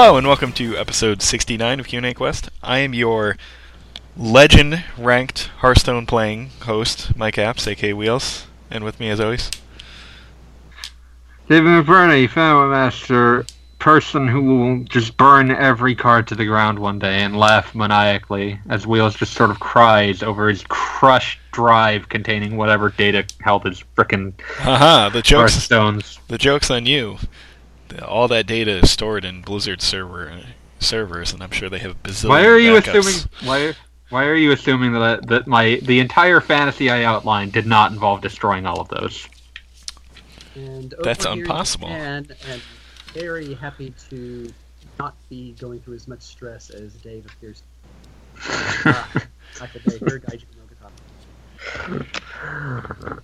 Hello and welcome to episode 69 of Q&A Quest. I am your legend ranked Hearthstone playing host, Mike Apps, aka Wheels, and with me as always. David McBurney, Family Master, person who will just burn every card to the ground one day and laugh maniacally as Wheels just sort of cries over his crushed drive containing whatever data held his frickin' Haha, the joke's, Hearthstones. the joke's on you. The- All that data is stored in Blizzard server servers, and I'm sure they have a bazillion Why are you backups. assuming? Why? Why are you assuming that that my the entire fantasy I outlined did not involve destroying all of those? And That's over here in impossible. Japan, and very happy to not be going through as much stress as Dave appears. ah, like a day, here, Gaijin no Gakata.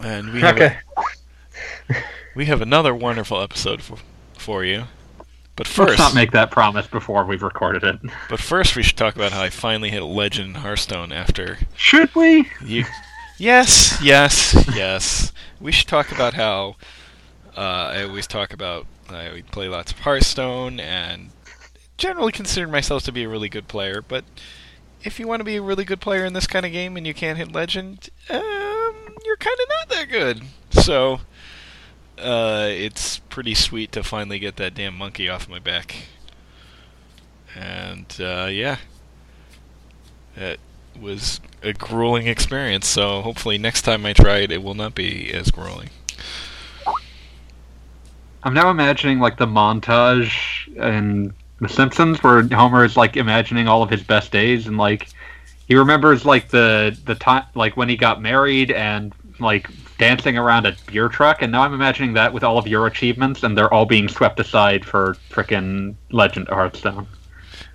And we have, a- we have another wonderful episode for, for you. But Let's first, not make that promise before we've recorded it. but first we should talk about how I finally hit Legend in Hearthstone after Should we? You, yes, yes, yes. We should talk about how uh, I always talk about I play lots of Hearthstone and generally consider myself to be a really good player. But if you want to be a really good player in this kind of game and you can't hit Legend, um, you're kind of not that good. So uh, it's pretty sweet to finally get that damn monkey off my back. And uh, yeah, it was a grueling experience. So hopefully next time I try it, it will not be as grueling. I'm now imagining like the montage in The Simpsons where Homer is like imagining all of his best days and like he remembers like the the time like when he got married and like dancing around a beer truck and now I'm imagining that with all of your achievements and they're all being swept aside for frickin' Legend of Hearthstone.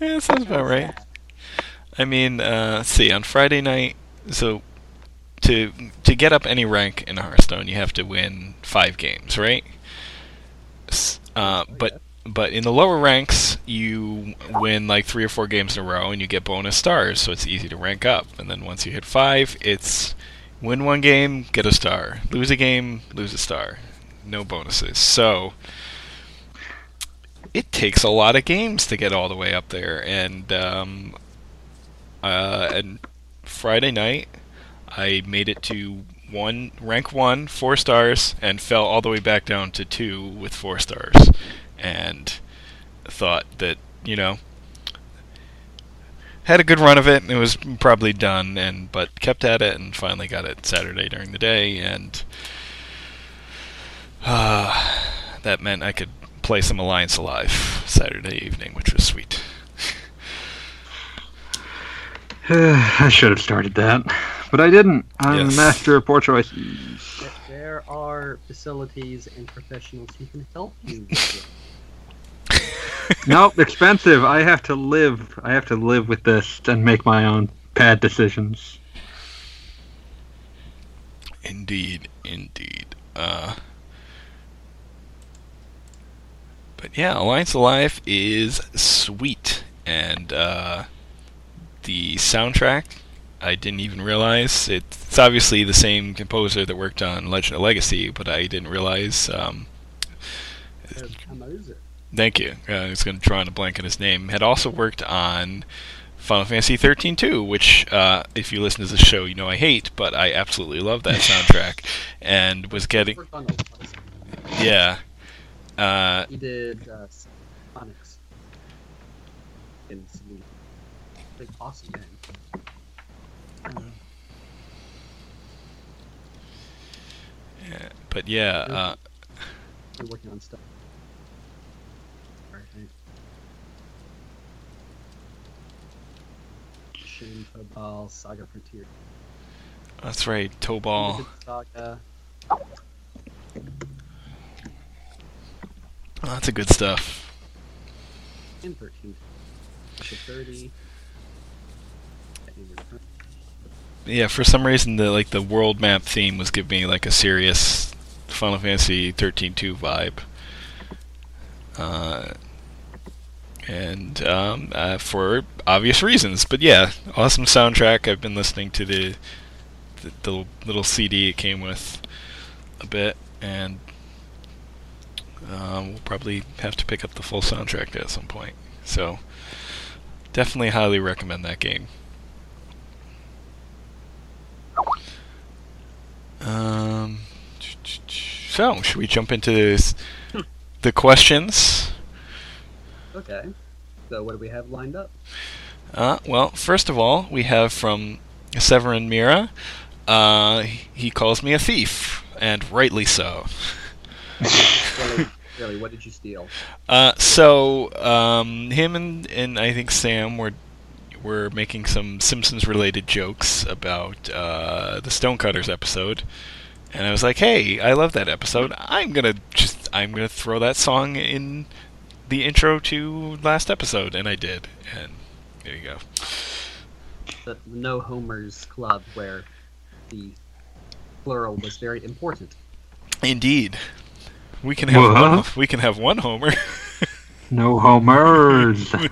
yeah, sounds about right. I mean, uh, see. On Friday night, so to to get up any rank in Hearthstone, you have to win five games, right? Uh, but but in the lower ranks, you win like three or four games in a row, and you get bonus stars, so it's easy to rank up. And then once you hit five, it's win one game, get a star. Lose a game, lose a star. No bonuses. So it takes a lot of games to get all the way up there. And um, uh, and Friday night, I made it to one rank one, four stars, and fell all the way back down to two with four stars, and thought that you know had a good run of it. and It was probably done, and but kept at it, and finally got it Saturday during the day, and uh, that meant I could play some Alliance Alive Saturday evening, which was sweet. I should have started that, but I didn't. I'm Yes. the master of poor choices. There- There are facilities and professionals who can help you. with nope, expensive. I have to live. I have to live with this and make my own bad decisions. Indeed, indeed. Uh, but yeah, Alliance Alive is sweet, and uh, the soundtrack I didn't even realize it's obviously the same composer that worked on Legend of Legacy, but I didn't realize. Um, There's Hamauzu. Thank you. Uh, was going to draw on a blank on his name. Had also worked on Final Fantasy 13 too, which, uh, if you listen to the show, you know I hate, but I absolutely love that soundtrack. And was getting, Worked on a lot of stuff. yeah. Uh, He did uh, Sonics. In some big awesome game. yeah, but yeah, uh, We're working on stuff. Shin Tobal Saga Frontier. that's right, Tobal. Saga. Oh, that's a good stuff. and 13. Ship 30. Yeah, for some reason the like the world map theme was giving me like a serious Final Fantasy 13-2 vibe. Uh, and um, uh, for obvious reasons. But yeah, awesome soundtrack. I've been listening to the the, the little CD it came with a bit, and um, we'll probably have to pick up the full soundtrack at some point. So, definitely highly recommend that game. Um, so, should we jump into this, the questions? Okay. So what do we have lined up? Uh, well, first of all, we have from Severin Mira. Uh, he calls me a thief, and rightly so. Really, really, what did you steal? Uh, so um, him and, and I think Sam were were making some Simpsons related jokes about uh, the Stonecutters episode, and I was like, "Hey, I love that episode. I'm gonna just I'm gonna throw that song in the intro to last episode," and I did, and there you go. The No Homers Club, where the plural was very important. Indeed, we can have Wha- one, we can have one Homer. No homers.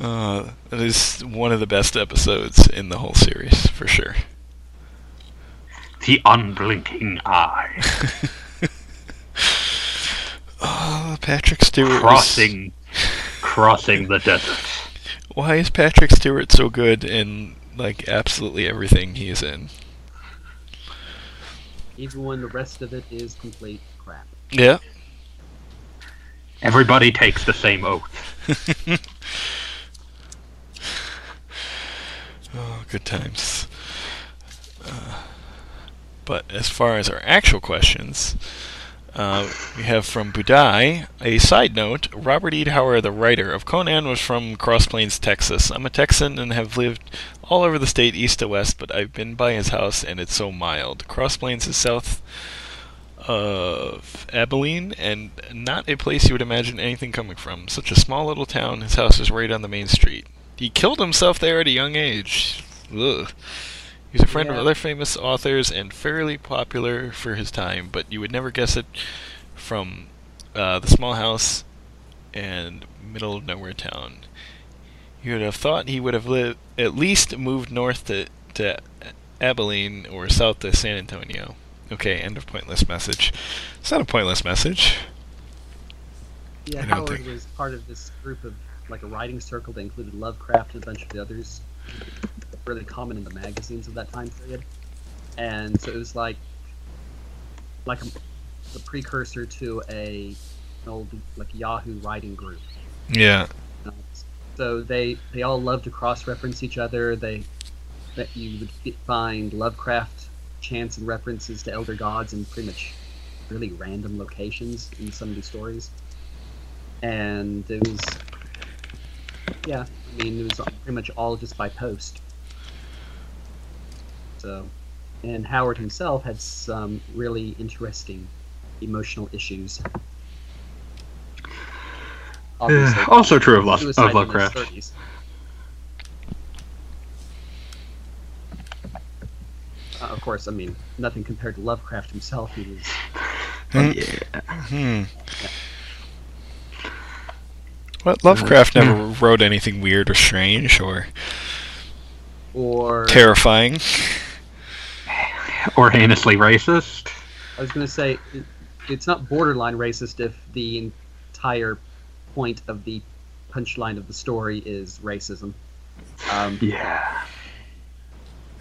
Uh, that is one of the best episodes in the whole series, for sure. the unblinking eye. oh, Patrick Stewart. was- Crossing, crossing the desert. Why is Patrick Stewart so good in like absolutely everything he is in? Even when the rest of it is complete crap. Yeah. Everybody takes the same oath. oh, good times. Uh, but as far as our actual questions, uh, we have from Budai a side note. Robert E. Howard, the writer of Conan, was from Cross Plains, Texas. I'm a Texan and have lived all over the state, east to west, but I've been by his house and it's so mild. Cross Plains is south of Abilene and not a place you would imagine anything coming from. Such a small little town. His house is right on the main street. He killed himself there at a young age. Ugh. He's a friend of other famous authors and fairly popular for his time, but you would never guess it from uh, the small house and middle of nowhere town. You would have thought he would have lived at least moved north to to Abilene or south to San Antonio. Okay, end of pointless message. It's not a pointless message. Yeah, Howard think- was part of this group of like a writing circle that included Lovecraft and a bunch of the others, really common in the magazines of that time period. And so it was like, like a, the precursor to a an old like Yahoo writing group. Yeah. So they they all love to cross-reference each other. They that you would fi- find Lovecraft chants and references to elder gods in pretty much really random locations in some of these stories. And it was, yeah, I mean, it was pretty much all just by post. So, and Howard himself had some really interesting emotional issues. Obviously, also true of, Lo- of Lovecraft. Uh, of course, I mean nothing compared to Lovecraft himself. He was Yeah. Hmm. Well, Lovecraft never wrote anything weird or strange or or terrifying. Or heinously racist. I was going to say it, it's not borderline racist if the entire point of the punchline of the story is racism. Um, Yeah.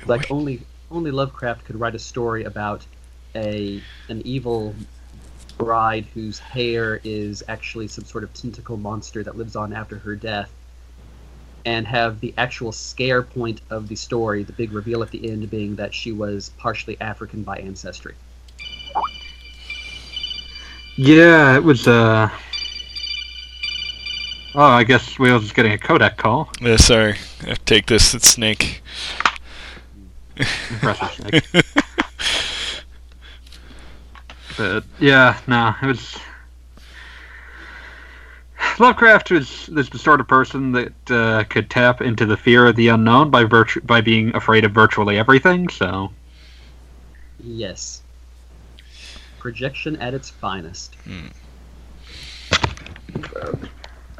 like only only Lovecraft could write a story about a an evil bride whose hair is actually some sort of tentacle monster that lives on after her death and have the actual scare point of the story the big reveal at the end being that she was partially african by ancestry Yeah, it was, uh. Oh, I guess we was getting a Codec call. Uh, sorry, I take this. It's Snake. Impressive, Snake. But yeah, no, it was. Lovecraft was, was the sort of person that uh, could tap into the fear of the unknown by virtue by being afraid of virtually everything. So yes projection at its finest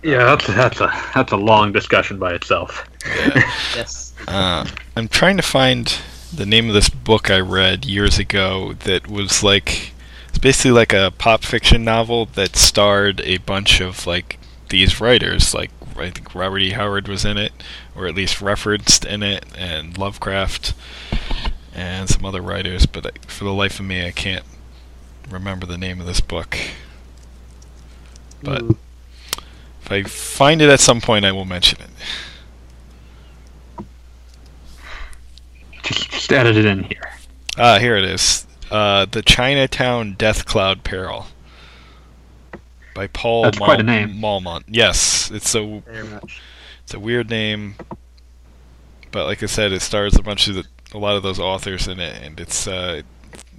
yeah, that's that's a that's a long discussion by itself. Yeah. yes Uh, I'm trying to find the name of this book I read years ago that was like it's basically like a pop fiction novel that starred a bunch of like these writers like I think Robert E. Howard was in it or at least referenced in it and Lovecraft and some other writers but I, for the life of me I can't remember the name of this book. But Ooh. if I find it at some point I will mention it. Just, just edit it in here. Ah, here it is. Uh, the Chinatown Death Cloud Peril by Paul That's quite a name. Malmont. Yes, it's a it's a weird name, but like I said, it stars a bunch of the, a lot of those authors in it, and it's uh,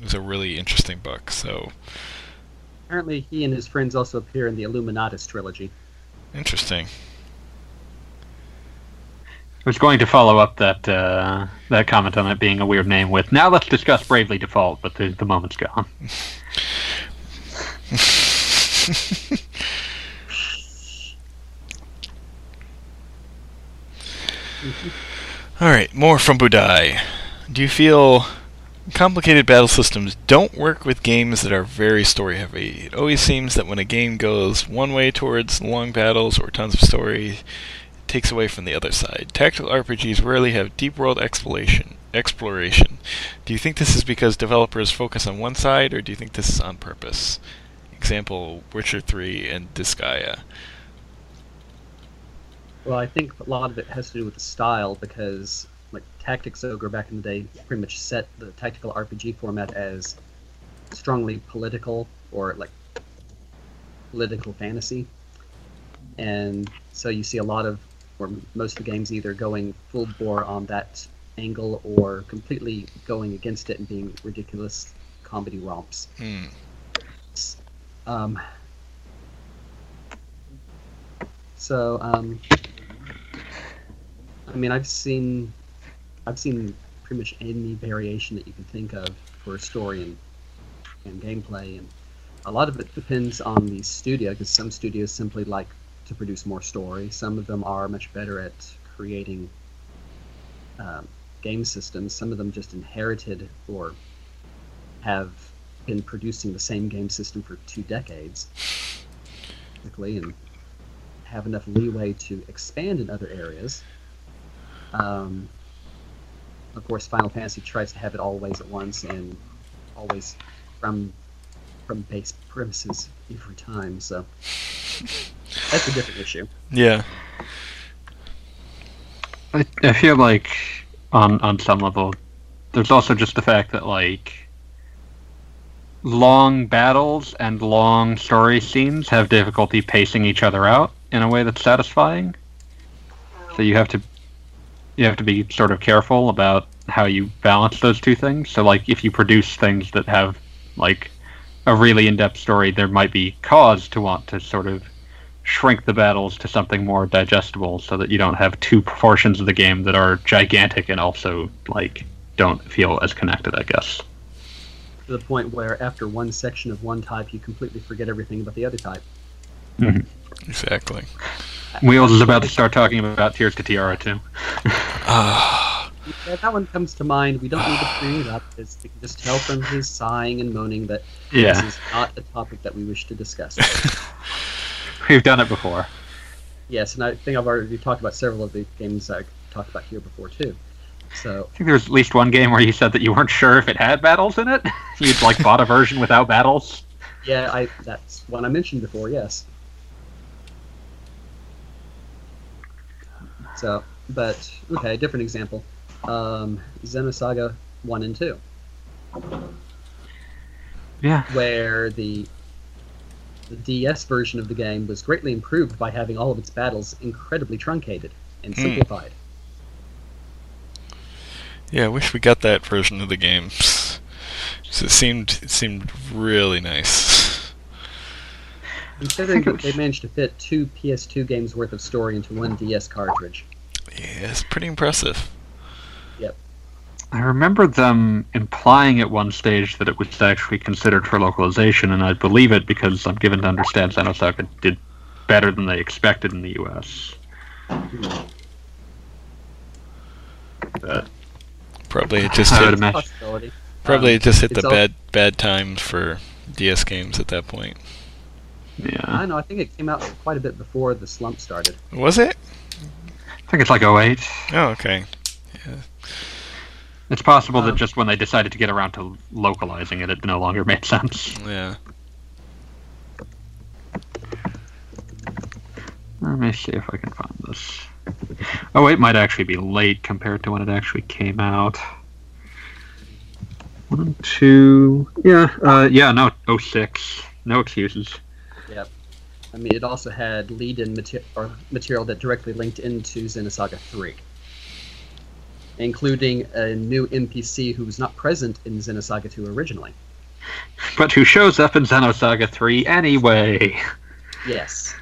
it's a really interesting book. So Apparently, he and his friends also appear in the Illuminatus trilogy. interesting. I was going to follow up that uh, that comment on it being a weird name with. Now let's discuss Bravely Default, but the, the moment's gone. All right, more from Budai. Do you feel complicated battle systems don't work with games that are very story heavy? It always seems that when a game goes one way towards long battles or tons of story, it takes away from the other side. Tactical RPGs rarely have deep world exploration. Exploration. Do you think this is because developers focus on one side, or do you think this is on purpose? Example: Witcher 3 and Disgaea. Well, I think a lot of it has to do with the style because, like, Tactics Ogre back in the day pretty much set the tactical RPG format as strongly political or like political fantasy, and so you see a lot of, or most of the games either going full bore on that angle or completely going against it and being ridiculous comedy romps. Hmm. Um, so, um, I mean, I've seen, I've seen pretty much any variation that you can think of for a story and and gameplay, and a lot of it depends on the studio because some studios simply like to produce more story. Some of them are much better at creating um, game systems. Some of them just inherited or have been producing the same game system for two decades, basically, and have enough leeway to expand in other areas. Um, of course, Final Fantasy tries to have it always at once and always from from base premises every time. So that's a different issue. Yeah. I, I feel like on on some level, there's also just the fact that like long battles and long story scenes have difficulty pacing each other out in a way that's satisfying. So you have to you have to be sort of careful about how you balance those two things. So like if you produce things that have like a really in-depth story, there might be cause to want to sort of shrink the battles to something more digestible so that you don't have two portions of the game that are gigantic and also like don't feel as connected, I guess. To the point where after one section of one type, you completely forget everything about the other type. Exactly. Wheels is about to start talking about Tears to Tiara too. Ah. Yeah, that one comes to mind. We don't need to bring it up because we can just tell from his sighing and moaning that Yeah, this is not a topic that we wish to discuss. we've done it before. yes, and I think I've already talked about several of the games I talked about here before too. So I think there was at least one game where you said that you weren't sure if it had battles in it. You'd like bought a version without battles. yeah, I that's one I mentioned before. Yes. So, but okay, a different example. Um, Xenosaga one and two, Yeah. where the the DS version of the game was greatly improved by having all of its battles incredibly truncated and Hmm. simplified. Yeah, I wish we got that version of the game. 'Cause it seemed it seemed really nice. Considering that they managed to fit two PS2 games worth of story into one DS cartridge. Yeah, it's pretty impressive. Yep. I remember them implying at one stage that it was actually considered for localization, and I believe it because I'm given to understand Xenosaga did better than they expected in the US. Hmm. But Probably it just I hit, imagine. Probably Um, it just hit the al- bad bad times for DS games at that point. I Yeah, don't know. I think it came out quite a bit before the slump started. Was it? I think it's like 08. Oh, okay. Yeah. It's possible that Um, just when they decided to get around to localizing it, it no longer made sense. Yeah. Let me see if I can find this. Oh, it might actually be late compared to when it actually came out. One, two, yeah, uh, yeah, no, 06. No excuses. Yep. I mean, it also had lead-in mater- or material that directly linked into Xenosaga 3, including a new NPC who was not present in Xenosaga 2 originally. But who shows up in Xenosaga 3 anyway? Yes.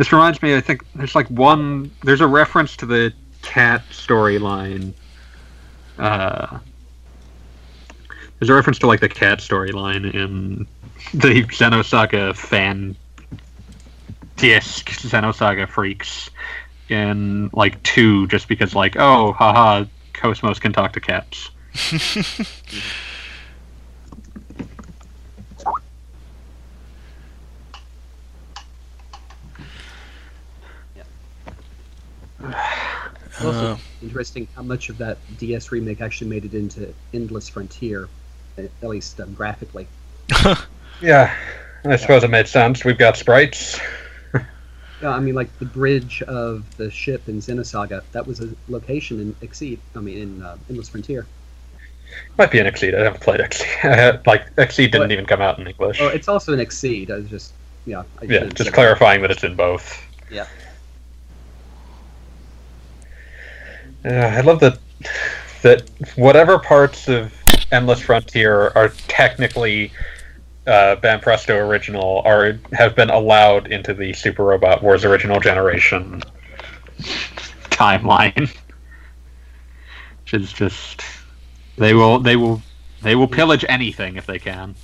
This reminds me, I think there's like one. There's a reference to the cat storyline. Uh, there's a reference to like the cat storyline in the Xenosaga fan disc Xenosaga freaks in like two, just because like oh haha Cosmos can talk to cats. interesting how much of that DS remake actually made it into Endless Frontier, at least um, graphically. Yeah, I suppose it made sense. We've got sprites. Yeah, I mean, like the bridge of the ship in Xenosaga, that was a location in Exceed. I mean, in uh, Endless Frontier. Might be an Exceed. I haven't played Exceed. like Exceed didn't What? even come out in English. Oh, it's also an Exceed. I was just, yeah. I yeah, just clarifying that it's in both. Yeah. Yeah, I love that that whatever parts of Endless Frontier are technically uh, Banpresto original are have been allowed into the Super Robot Wars original generation timeline. Which is just they will they will they will pillage anything if they can.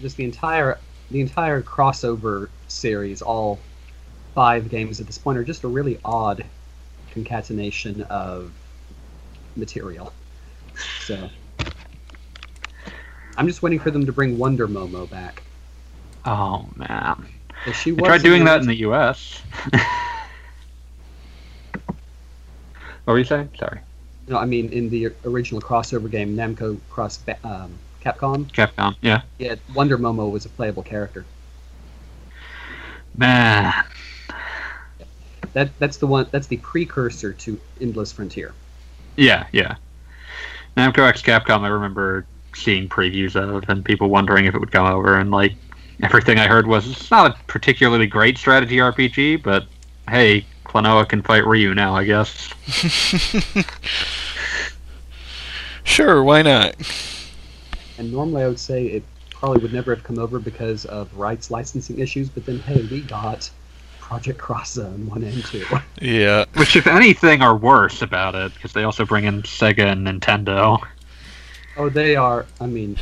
Just the entire, the entire crossover series, all five games at this point, are just a really odd concatenation of material. So, I'm just waiting for them to bring Wonder Momo back. Oh man. 'Cause She was tried doing that in the US. what were you saying? Sorry. No, I mean in the original crossover game, Namco cross um, Capcom. Capcom, yeah. Yeah, Wonder Momo was a playable character. Man. That that's the one. That's the precursor to Endless Frontier. Yeah, yeah. Namco X Capcom, I remember seeing previews of and people wondering if it would come over, and like everything I heard was it's not a particularly great strategy RPG, but hey, Klonoa can fight Ryu now, I guess. sure, why not? And normally I would say it probably would never have come over because of rights licensing issues. But then hey, we got Project Cross Zone one and two. Yeah. Which, if anything, are worse about it because they also bring in Sega and Nintendo. Oh, they are. I mean,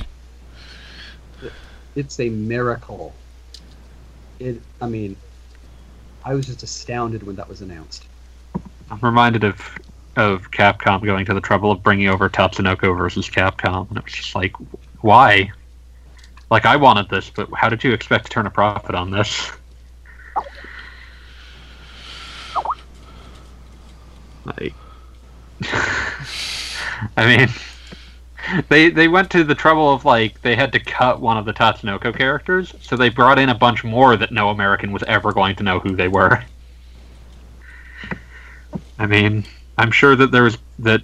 it's a miracle. It. I mean, I was just astounded when that was announced. I'm reminded of of Capcom going to the trouble of bringing over Tatsunoko versus Capcom, and it was just like, why? Like I wanted this, but how did you expect to turn a profit on this? Like, I mean, they they went to the trouble of like they had to cut one of the Tatsunoko characters, so they brought in a bunch more that no American was ever going to know who they were. I mean, I'm sure that there was that.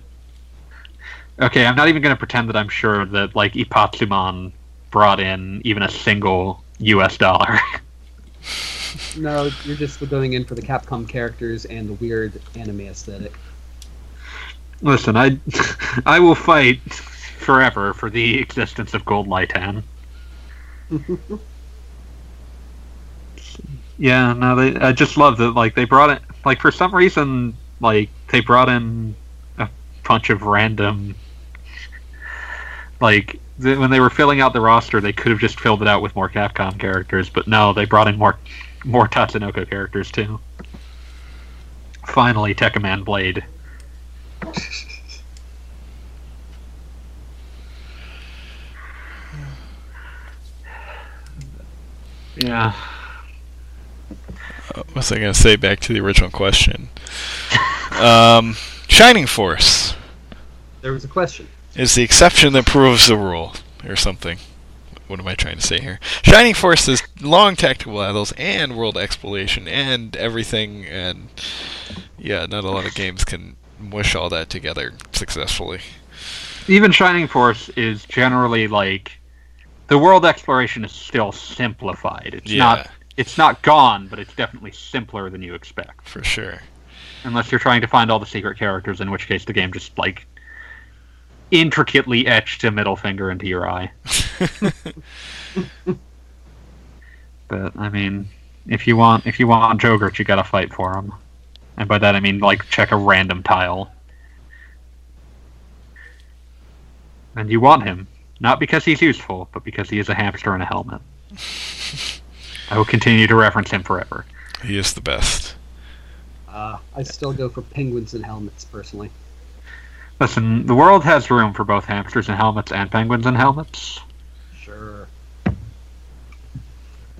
Okay, I'm not even going to pretend that I'm sure that like Ippatsuman brought in even a single U.S. dollar. No, you're just going in for the Capcom characters and the weird anime aesthetic. Listen, I I will fight forever for the existence of Gold Lightan. Yeah, no, they. I just love that. Like they brought it. Like for some reason, like they brought in a bunch of random. Like th- when they were filling out the roster, they could have just filled it out with more Capcom characters, but no, they brought in more, more Tatsunoko characters too. Finally, Tekkaman Blade. yeah. Uh, what was I going to say? Back to the original question. um, Shining Force. There was a question. Is the exception that proves the rule, or something? What am I trying to say here? Shining Force is long tactical battles and world exploration and everything, and yeah, not a lot of games can mush all that together successfully. Even Shining Force is generally like the world exploration is still simplified. It's Yeah. not it's not gone, but it's definitely simpler than you expect. For sure. Unless you're trying to find all the secret characters, in which case the game just like intricately etched a middle finger into your eye. But I mean, if you want if you want Jogurt, you gotta fight for him. And by that I mean like check a random tile. And you want him, not because he's useful, but because he is a hamster in a helmet. I will continue to reference him forever. he is the best. Uh, I still go for penguins and helmets personally. Listen, the world has room for both hamsters in helmets and penguins in helmets. Sure.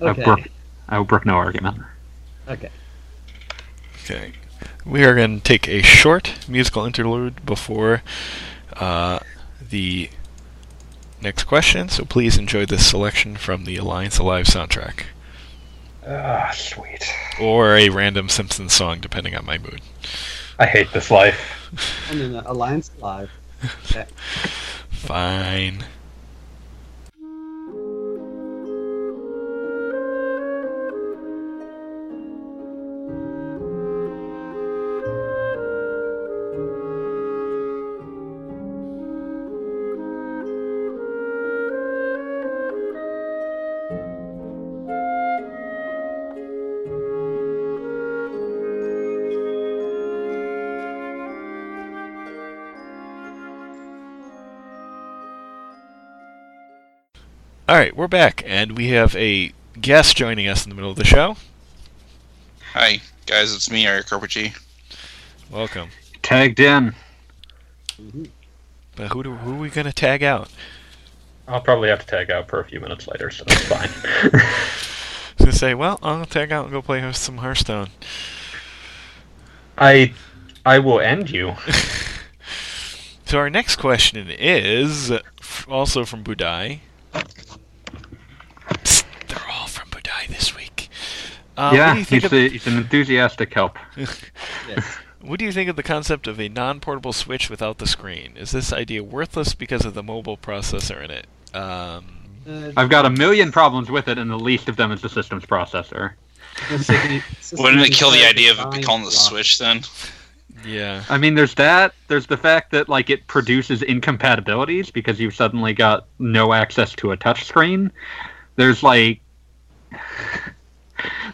Okay. Brooke, I will brook no argument. Okay. Okay. We are going to take a short musical interlude before uh, the next question, so please enjoy this selection from the Alliance Alive soundtrack. Ah, sweet. Or a random Simpsons song, depending on my mood. I hate this life. And then uh, Alliance Alive. Okay. Fine. All right, we're back, and we have a guest joining us in the middle of the show. Hi, guys, it's me, Eric Carpacci. Welcome. Tagged in. But who, do, who are we going to tag out? I'll probably have to tag out for a few minutes later, so that's fine. I to say, well, I'll tag out and go play some Hearthstone. I I will end you. So our next question is also from Budai. Psst, they're all from Budai this week. Uh, what yeah, do you think he's, of, a, he's an enthusiastic help. Yes. What do you think of the concept of a non-portable Switch without the screen? Is this idea worthless because of the mobile processor in it? Um, Uh, I've got a million problems with it, and the least of them is the system's processor. let's say the system Wouldn't it kill the idea of it be designed calling the to. Switch then? yeah. I mean, there's that. There's the fact that like it produces incompatibilities because you've suddenly got no access to a touchscreen. There's like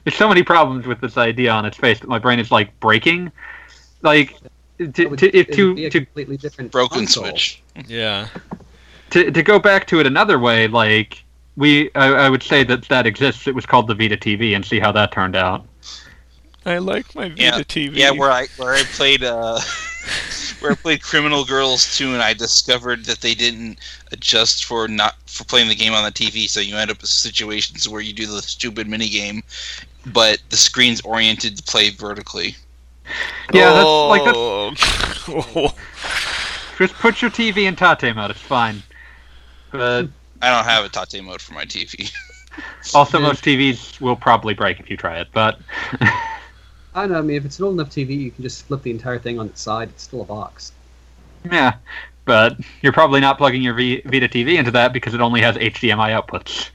there's so many problems with this idea on its face that my brain is like breaking. Like It to, would- to if it to a to completely different Broken console. Switch. Yeah. to, to go back to it another way, like we, I, I would say that that exists. It was called the Vita TV, and see how that turned out. I like my Vita Yeah, TV. Yeah, where I where I played uh where I played Criminal Girls 2 and I discovered that they didn't adjust for not for playing the game on the TV, so you end up with situations where you do the stupid mini game, but the screen's oriented to play vertically. Yeah, that's like that's, Oh. just put your TV in Tate mode. It's fine. But I don't have a Tate mode for my TV. also, Yeah. most TVs will probably break if you try it. But I don't know. I mean, if it's an old enough TV, you can just flip the entire thing on its side. It's still a box. yeah, but you're probably not plugging your v- Vita TV into that because it only has HDMI outputs.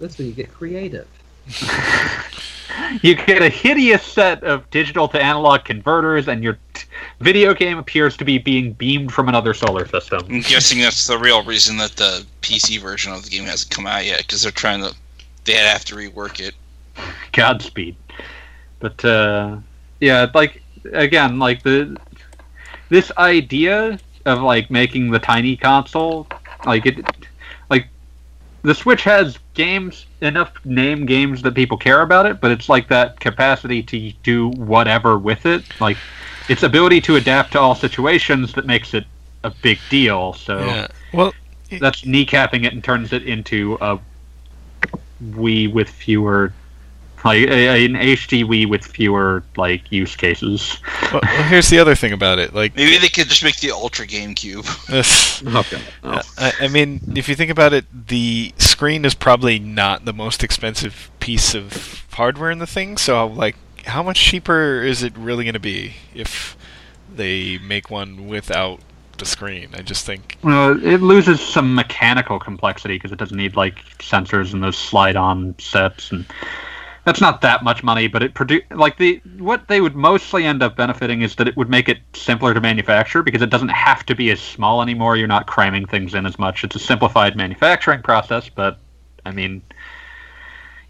That's when you get creative. You get a hideous set of digital to analog converters, and your t- video game appears to be being beamed from another solar system. I'm guessing that's the real reason that the PC version of the game hasn't come out yet, because they're trying to they have to rework it. Godspeed. But uh, yeah, like again, like the this idea of like making the tiny console, like it, like the Switch has games enough name games that people care about it, but it's like that capacity to do whatever with it, like its ability to adapt to all situations that makes it a big deal. So Yeah. Well, that's kneecapping it and turns it into a Wii with fewer, like a, an HD Wii with fewer like use cases. Well, well, here's the other thing about it. Like, Maybe they could just make the Ultra GameCube. this, Okay. Uh, I, I mean, if you think about it, the screen is probably not the most expensive piece of hardware in the thing. So, like, how much cheaper is it really going to be if they make one without the screen? I just think. Well, it loses some mechanical complexity because it doesn't need like sensors and those slide-on sets, and that's not that much money. But it produ- like the what they would mostly end up benefiting is that it would make it simpler to manufacture because it doesn't have to be as small anymore. You're not cramming things in as much. It's a simplified manufacturing process, but I mean,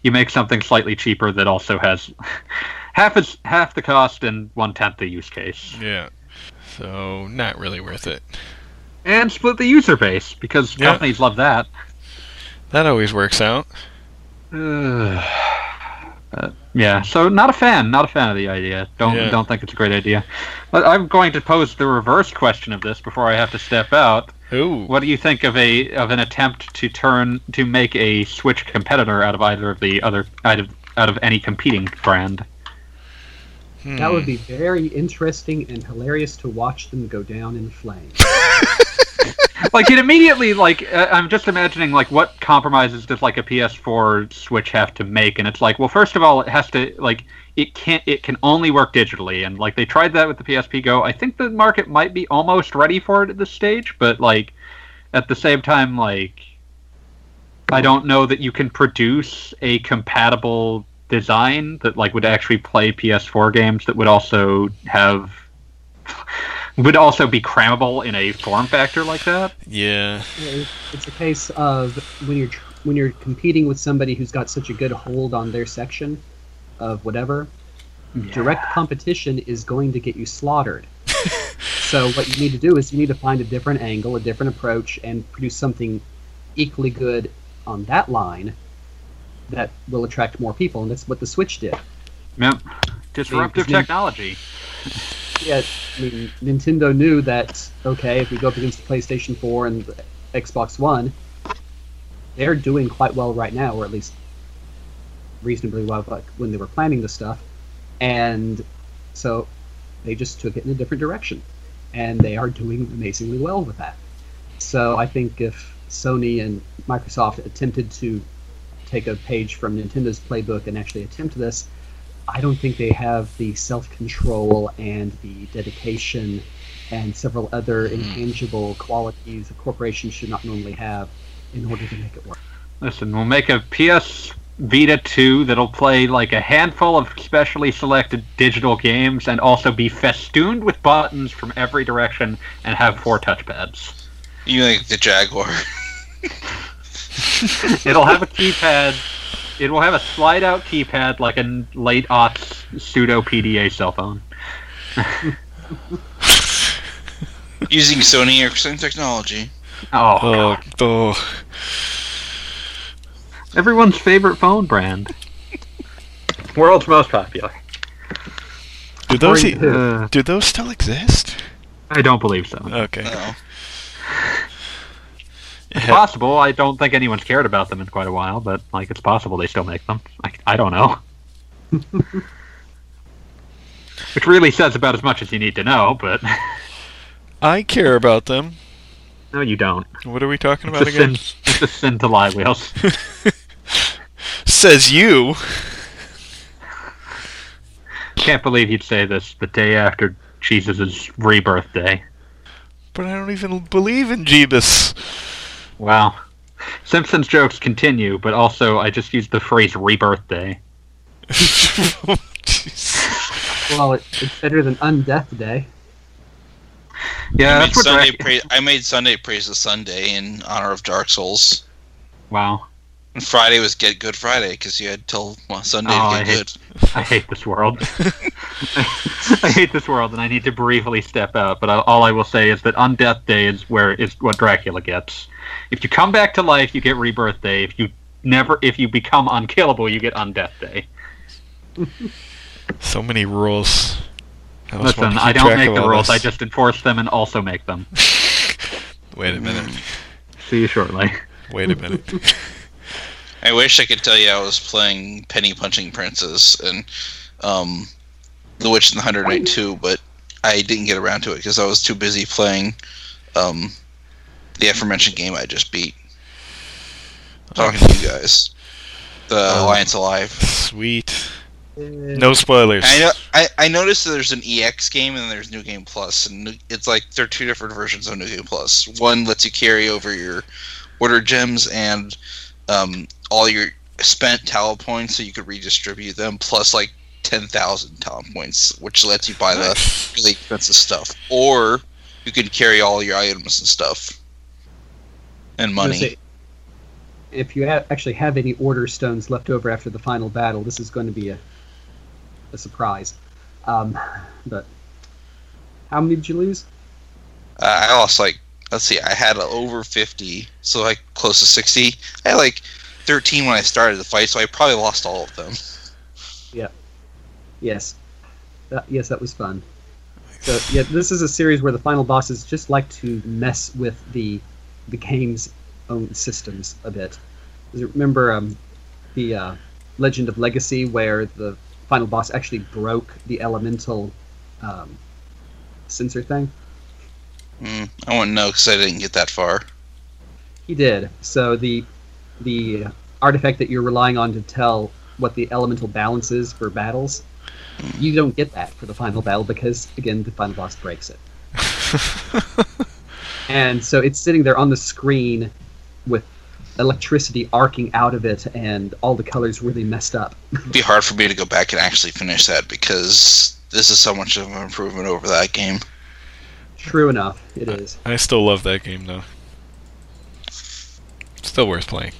you make something slightly cheaper that also has half as half the cost and one tenth the use case. Yeah. So, not really worth it. and split the user base because Yeah. companies love that. That always works out. Uh, yeah, so not a fan, not a fan of the idea. Don't Yeah. don't think it's a great idea. But I'm going to pose the reverse question of this before I have to step out. Ooh. What do you think of a of an attempt to turn to make a Switch competitor out of either of the other out of out of any competing brand? That would Hmm. be very interesting and hilarious to watch them go down in flames. like it immediately like uh, i'm just imagining like what compromises does like a ps4 switch have to make? And it's like well first of all it has to like it can't it can only work digitally. And like they tried that with the psp go. I think the market might be almost ready for it at this stage but like at the same time like i don't know that you can produce a compatible design that like would actually play ps4 games that would also have would also be crammable in a form factor like that Yeah. It- it's a case of when you're when you're competing with somebody who's got such a good hold on their section of whatever. Direct competition is going to get you slaughtered. so what you need to do is you need to find a different angle, a different approach, and produce something equally good on that line that will attract more people, and that's what the Switch did. Yep. Disruptive because Nin- technology. Yeah, I mean, Nintendo knew that okay, if we go up against the PlayStation 4 and Xbox One, they're doing quite well right now, or at least reasonably well, like when they were planning the stuff, and so they just took it in a different direction, and they are doing amazingly well with that. So I think if Sony and Microsoft attempted to take a page from Nintendo's playbook and actually attempt this, I don't think they have the self control and the dedication and several other hmm. intangible qualities a corporation should not normally have in order to make it work. Listen, we'll make a PS Vita 2 that'll play like a handful of specially selected digital games and also be festooned with buttons from every direction and have four touchpads. You like the Jaguar. It'll have a keypad. It will have a slide out keypad like a late aughts pseudo PDA cell phone. Using Sony Ericsson technology. Oh, Oh, God. oh. everyone's favorite phone brand. World's most popular. Do those e- According Uh, do those still exist? I don't believe so. Okay. No. It's possible. I don't think anyone's cared about them in quite a while, but like it's possible they still make them. I, I don't know. Which really says about as much as you need to know, but I care about them. no, you don't. What are we talking It's about a again? sin. It's a sin to lie, Wheels. Says you. Can't believe you'd say this the day after Jesus' rebirth day. But I don't even believe in Jeebus. Wow. Simpsons jokes continue, but also I just used the phrase rebirth day. Well, it, it's better than Undeath Day. Yeah, I, made that's what Sunday Drac- pra- I made Sunday praise the Sunday in honor of Dark Souls. Wow. And Friday was Get Good Friday because you had till well, Sunday Oh, to I get hate- good. I hate this world. I hate this world, and I need to briefly step out. But I, all I will say is that on Death Day is where is what Dracula gets. If you come back to life, you get Rebirth Day. If you never, if you become unkillable, you get on Death Day. so many rules. I Listen, I don't make the rules. this. I just enforce them and also make them. Wait a minute. See you shortly. Wait a minute. I wish I could tell you I was playing Penny Punching Princess and um, The Witch and the Hundred Knight 2, but I didn't get around to it because I was too busy playing um, the aforementioned game I just beat. Talking to you guys. The Oh. Alliance Alive. Sweet. No spoilers. I know. I, I noticed that there's an EX game and there's New Game Plus, and it's like they're two different versions of New Game Plus. One lets you carry over your order gems and um, all your spent talent points, so you could redistribute them, plus like ten thousand talent points, which lets you buy the really expensive stuff, or you can carry all your items and stuff and money. say, if you ha- actually have any order stones left over after the final battle, this is going to be a a surprise. Um, but how many did you lose? Uh, I lost like let's see, I had over fifty, so like close to sixty. I had like thirteen when I started the fight, so I probably lost all of them. Yeah. Yes, that, yes, that was fun. So yeah, this is a series where the final bosses just like to mess with the the game's own systems a bit. Remember um, the uh, Legend of Legacy where the final boss actually broke the elemental um, sensor thing? Mm, I wouldn't know because I didn't get that far. He did. So the the artifact that you're relying on to tell what the elemental balance is for battles, you don't get that for the final battle because again the final boss breaks it. And so it's sitting there on the screen with electricity arcing out of it and all the colors really messed up. It'd be hard for me to go back and actually finish that because this is so much of an improvement over that game. True enough, it is. I still love that game though. Still worth playing.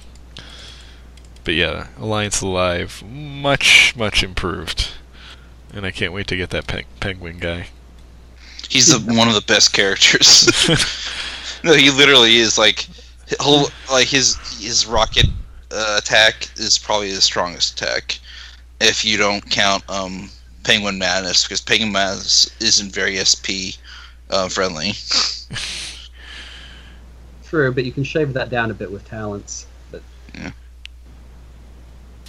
But yeah, Alliance Alive, much much improved, and I can't wait to get that pe- penguin guy. He's the, one of the best characters. no, he literally is like, he'll, like his his rocket uh, attack is probably his strongest attack, if you don't count um, Penguin Madness, because Penguin Madness isn't very SP uh, friendly. True, but you can shave that down a bit with talents. But Yeah.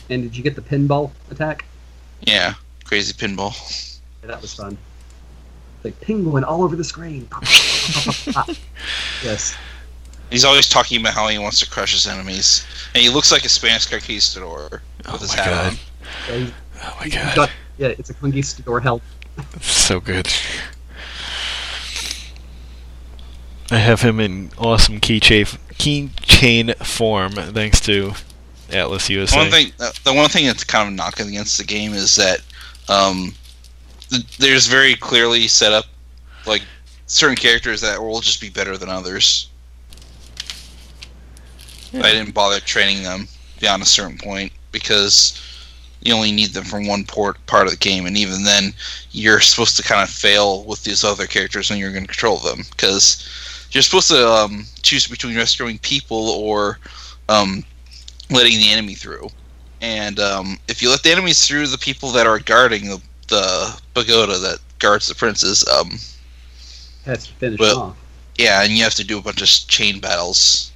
And did you get the pinball attack? Yeah, crazy pinball. Yeah, that was fun. Like penguin all over the screen. yes. He's always talking about how he wants to crush his enemies, and he looks like a Spanish conquistador with Oh his my hat god! on. Yeah, he's- Oh my god! got- yeah, it's a conquistador help. So good. I have him in awesome keychain keychain form thanks to Atlus USA. One thing, uh, the one thing that's kind of knocking against the game is that um, th- there's very clearly set up like certain characters that will just be better than others. Yeah. I didn't bother training them beyond a certain point because you only need them for one port part of the game, and even then, you're supposed to kind of fail with these other characters when you're going to control them because you're supposed to um, choose between rescuing people or um, letting the enemy through. And um, if you let the enemies through, the people that are guarding the, the pagoda that guards the princes, um, Has to finish Well- off. yeah, and you have to do a bunch of chain battles.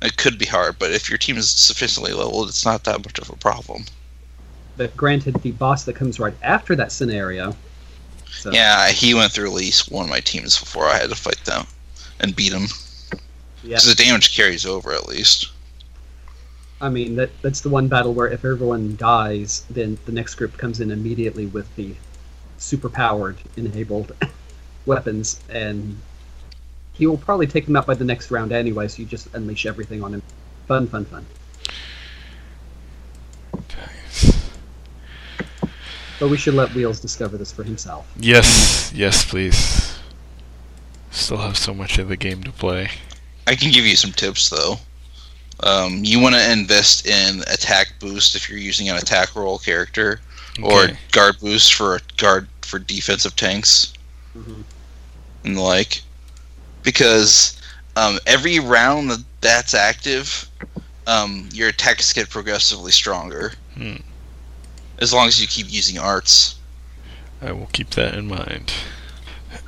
It could be hard, but if your team is sufficiently leveled, it's not that much of a problem. But granted, the boss that comes right after that scenario. So, Yeah, he went through at least one of my teams before I had to fight them and beat him. yeah. Because the damage carries over at least. I mean, that that's the one battle where if everyone dies, then the next group comes in immediately with the superpowered enabled weapons, and he will probably take them out by the next round anyway. So you just unleash everything on him. Fun, fun, fun. But we should let Wheels discover this for himself. Yes, yes, please. Still have so much of the game to play. I can give you some tips though. Um, you want to invest in attack boost if you're using an attack role character, or guard boost for a guard for defensive tanks Mhm. and the like. Because um, every round that that's active, um, your attacks get progressively stronger. Hmm. As long as you keep using arts. I will keep that in mind.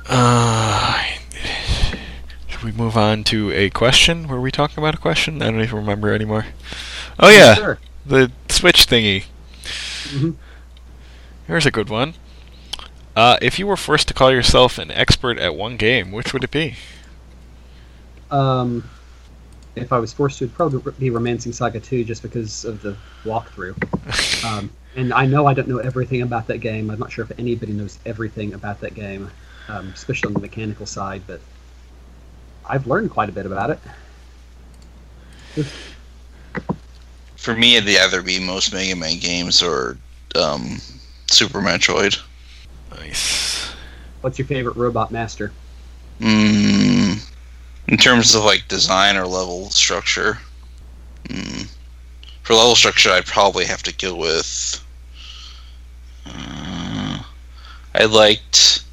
Uh, should we move on to a question? Were we talking about a question? I don't even remember anymore. Oh yeah, Sure. the Switch thingy. hmm Here's a good one. Uh, if you were forced to call yourself an expert at one game, which would it be? Um, if I was forced to, it'd probably be Romancing Saga 2 just because of the walkthrough. Um, and I know I don't know everything about that game. I'm not sure if anybody knows everything about that game, um, especially on the mechanical side, but I've learned quite a bit about it. For me, it'd either be most Mega Man games or um, Super Metroid. Nice. What's your favorite Robot Master? Mm, in terms of like design or level structure, mm, for level structure, I'd probably have to go with. Uh, I liked.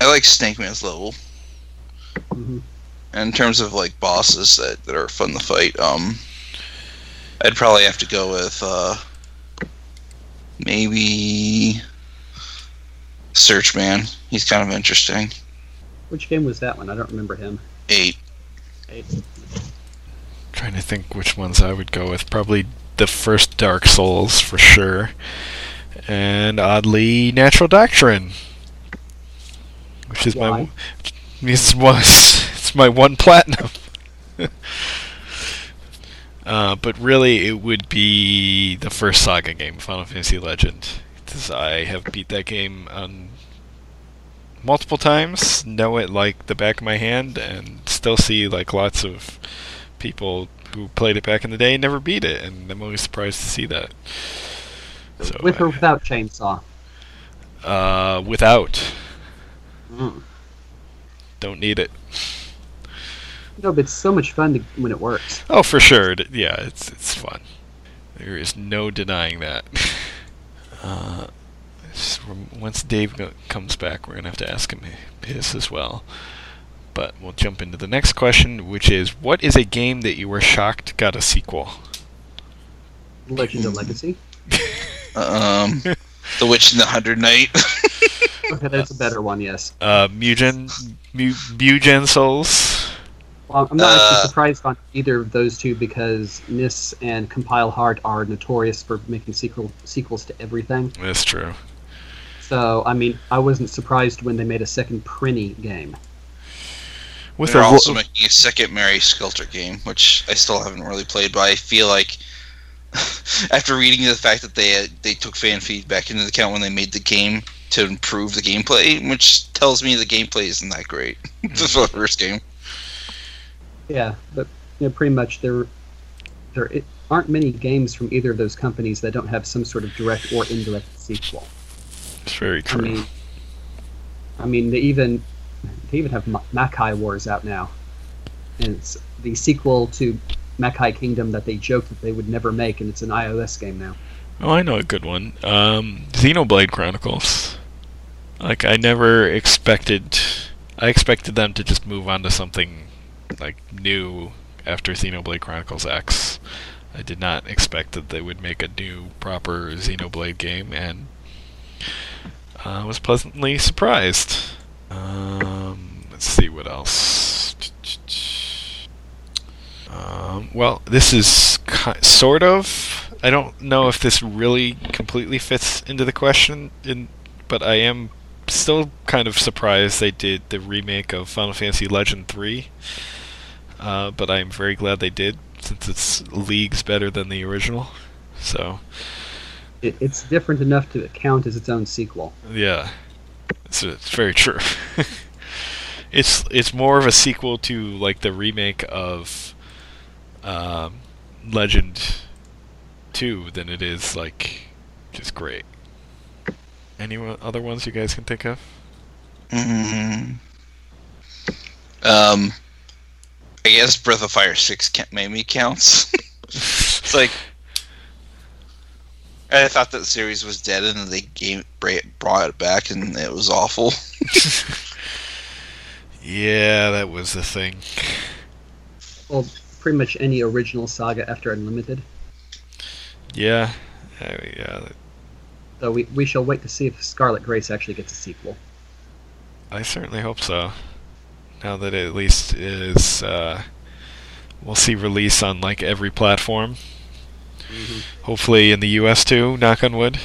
I like Snake Man's level. Hmm in terms of like bosses that, that are fun to fight, um, I'd probably have to go with uh, maybe Search Man. He's kind of interesting. Which game was that one? I don't remember him. Eight. Eight. Trying to think which ones I would go with. Probably the first Dark Souls for sure, and oddly, Natural Doctrine, which is my Why? This was it's my one platinum. uh, but really, it would be the first Saga game, Final Fantasy Legend, because I have beat that game on multiple times, know it like the back of my hand, and still see like lots of people who played it back in the day and never beat it, and I'm always surprised to see that. So, With or I- without Chainsaw? uh, without, Mm. Don't need it. No, but it's so much fun to, when it works. Oh, for sure. Yeah, it's it's fun. There is no denying that. uh, once Dave comes back, we're gonna have to ask him hi- his as well. But we'll jump into the next question, which is, what is a game that you were shocked got a sequel? Legend of Legacy. Um, The Witch and the Hundred Knight. Okay, that's a better one. Yes. Uh, Mugen, Mu- Mugen Souls. Well, I'm not Uh, actually surprised on either of those two because NIS and Compile Heart are notorious for making sequel sequels to everything. That's true. So, I mean, I wasn't surprised when they made a second Prinny game. With They're a also lo- making a second Mary Skelter game, which I still haven't really played, but I feel like after reading the fact that they they took fan feedback into account when they made the game to improve the gameplay, which tells me the gameplay isn't that great for the first game. Yeah, but you know, pretty much there there i- aren't many games from either of those companies that don't have some sort of direct or indirect sequel. it's very I true. mean, I mean, they even they even have Ma- Makai Wars out now, and it's the sequel to Makai Kingdom that they joked that they would never make, and it's an iOS game now. Oh, I know a good one. Um, Xenoblade Chronicles. Like I never expected. I expected them to just move on to something like new after Xenoblade Chronicles X. I did not expect that they would make a new proper Xenoblade game, and I was pleasantly surprised. Um, let's see what else. Um, well, this is ki- sort of. I don't know if this really completely fits into the question, in, but I am still kind of surprised they did the remake of Final Fantasy Legend 3. Uh, but I'm very glad they did, since it's leagues better than the original. So, It, it's different enough to count as its own sequel. yeah, it's, it's very true. it's it's more of a sequel to like the remake of um, Legend Two than it is like just great. Any other ones you guys can think of? Mm. Um, I guess Breath of Fire Six ca- maybe counts. it's like I thought that series was dead, and they game brought it back, and it was awful. yeah, that was the thing. Well, pretty much any original saga after Unlimited. Yeah, uh, yeah. So we, we shall wait to see if Scarlet Grace actually gets a sequel. I certainly hope so. Now that it at least is, uh, we'll see release on like every platform Mhm. Hopefully in the U.S. too. Knock on wood.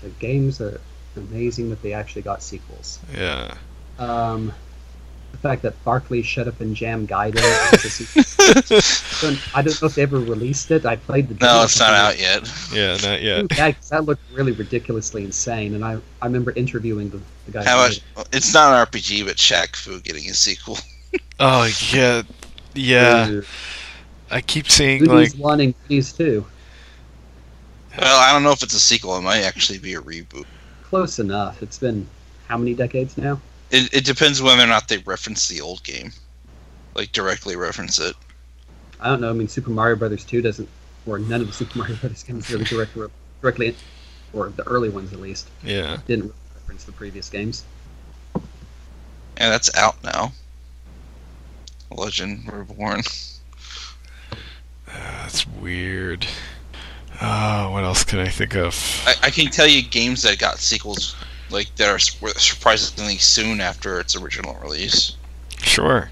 So games are amazing that they actually got sequels. Yeah. Um, the fact that Barkley shut up and jam Gaiden. as a. I don't know if they ever released it. I played the. no, it's not out yet. Yeah. Not yet. Yeah, 'cause that looked really ridiculously insane, and I I remember interviewing the, the guy. How much? made It's not an RPG, but Shaq Fu getting a sequel. Oh yeah. it. Yeah. I keep seeing Goonies like. one and Goonies two. Well, I don't know if it's a sequel. It might actually be a reboot. Close enough. It's been how many decades now? It, it depends whether or not they reference the old game, like directly reference it. I don't know. I mean, Super Mario Brothers two doesn't, or none of the Super Mario Brothers games really directly directly, or the early ones at least, Yeah. didn't reference the previous games. Yeah, that's out now. Legend Reborn. That's weird. Oh, what else can I think of? I, I can tell you games that got sequels like that are surprisingly soon after its original release, Sure.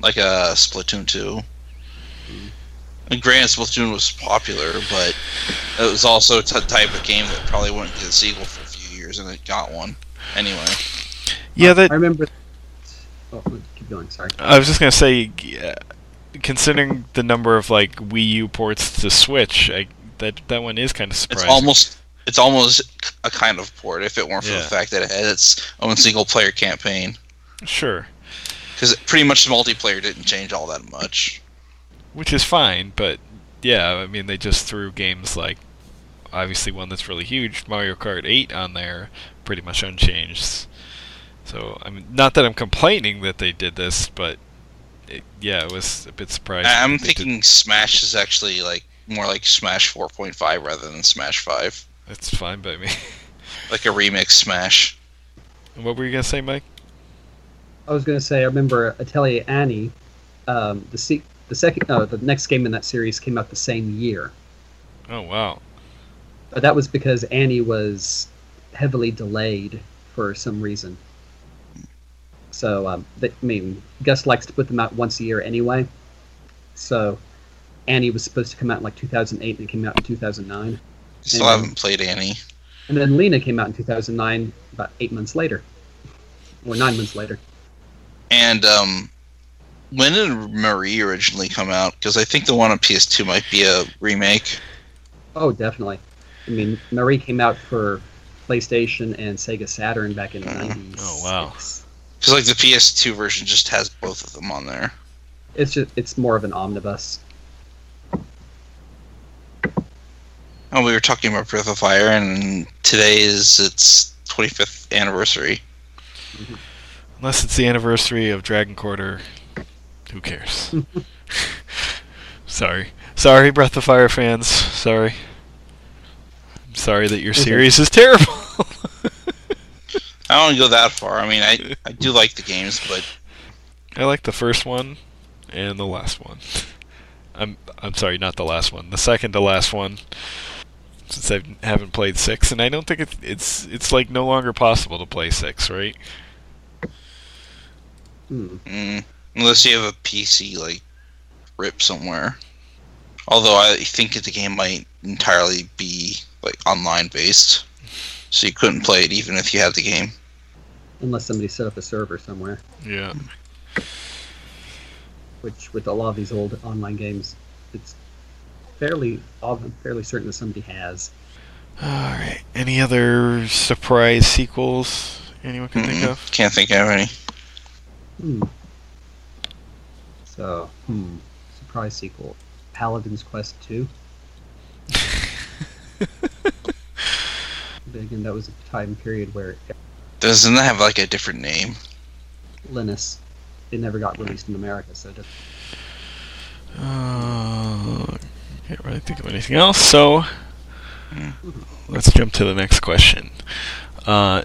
like uh, Splatoon two. And granted, Splatoon was popular, but it was also a t- type of game that probably wouldn't get a sequel for a few years, and it got one anyway. Yeah, that I remember. Oh, keep going. Sorry. I was just gonna say, yeah, considering the number of like Wii U ports to Switch, I, that that one is kind of surprising. It's surprising. almost it's almost a kind of port if it weren't for Yeah. the fact that it had its own single player campaign. sure, Because pretty much the multiplayer didn't change all that much. which is fine, but yeah, I mean they just threw games like obviously one that's really huge, Mario Kart 8, on there, pretty much unchanged. So I mean, not that I'm complaining that they did this, but it, yeah, it was a bit surprising. I'm they did- thinking Smash is actually like more like Smash 4.5 rather than Smash 5, that's fine by me. like a remix Smash. what were you gonna say, Mike? I was going to say, I remember Atelier Annie, um, the se- the second, no, the next game in that series came out the same year, Oh wow. but that was because Annie was heavily delayed for some reason. So, um, they, I mean, Gust likes to put them out once a year anyway. So, Annie was supposed to come out in like 2008, and it came out in 2009. Still Amen. haven't played Annie. And then Lena came out in 2009, about eight months later, or nine months later. And um, when did Marie originally come out? Because I think the one on PS2 might be a remake. Oh, definitely. I mean, Marie came out for PlayStation and Sega Saturn back in Mhm. '96. Oh, wow. Because like the PS2 version just has both of them on there. It's just it's more of an omnibus. Oh, we were talking about Breath of Fire, and today is its 25th anniversary. Unless it's the anniversary of Dragon Quarter, who cares? sorry. Sorry, Breath of Fire fans. Sorry. I'm sorry that your series is terrible. I don't go that far. I mean, I, I do like the games, but I like the first one and the last one. I'm I'm sorry, not the last one. The second to last one. Since I haven't played six, and I don't think it's it's it's like no longer possible to play six, right? Hmm. mm, unless you have a PC like rip somewhere. Although I think the game might entirely be like online based, so you couldn't play it even if you had the game. Unless somebody set up a server somewhere, Yeah. which with a lot of these old online games, it's fairly I'm fairly certain that somebody has. All right. Any other surprise sequels anyone can think Mm-mm. of? Can't think of any. Hmm. So, hmm. Surprise sequel. Paladin's Quest 2. But again, that was a time period where Doesn't that have like a different name? Lennus, it never got released in America, so it doesn't Uh, can't really think of anything else. So let's jump to the next question. Uh,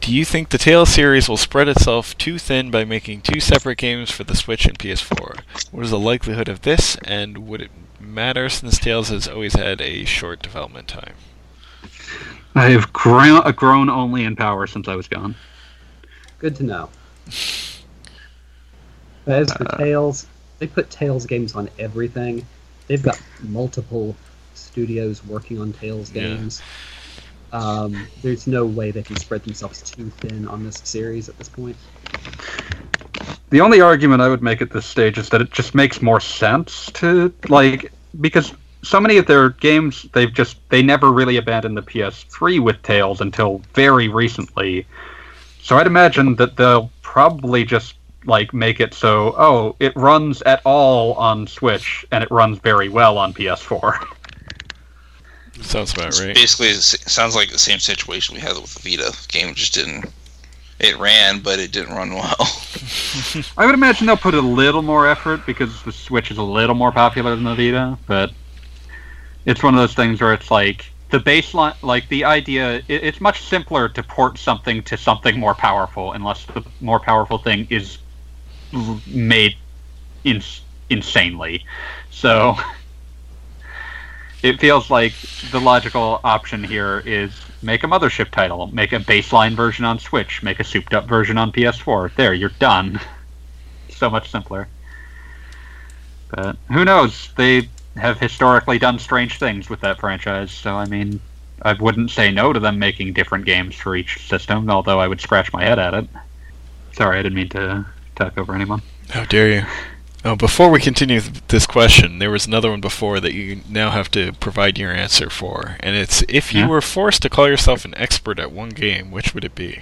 do you think the Tales series will spread itself too thin by making two separate games for the Switch and PS4? What is the likelihood of this, and would it matter since Tales has always had a short development time? I have grown, grown only in power since I was gone. Good to know. As for Uh, Tales, they put Tales games on everything. They've got multiple studios working on Tales Yeah. games. Um, there's no way they can spread themselves too thin on this series at this point. The only argument I would make at this stage is that it just makes more sense to like because so many of their games they've just they never really abandoned the PS3 with Tales until very recently. So I'd imagine that they'll probably just like make it so oh it runs at all on Switch and it runs very well on PS4. Sounds about It's right. Basically, it sounds like the same situation we had with the Vita. The game just didn't. It ran, but it didn't run well. I would imagine they'll put a little more effort because the Switch is a little more popular than the Vita, but it's one of those things where it's like the baseline, like the idea, it, it's much simpler to port something to something more powerful unless the more powerful thing is l- made in, insanely. So it feels like the logical option here is make a mothership title, make a baseline version on Switch, make a souped up version on PS4. There, you're done. so much simpler. But who knows? They have historically done strange things with that franchise, so I mean, I wouldn't say no to them making different games for each system, although I would scratch my head at it. Sorry, I didn't mean to talk over anyone. How dare you? Oh, before we continue th- this question, there was another one before that you now have to provide your answer for, and it's if you Yeah. were forced to call yourself an expert at one game, which would it be?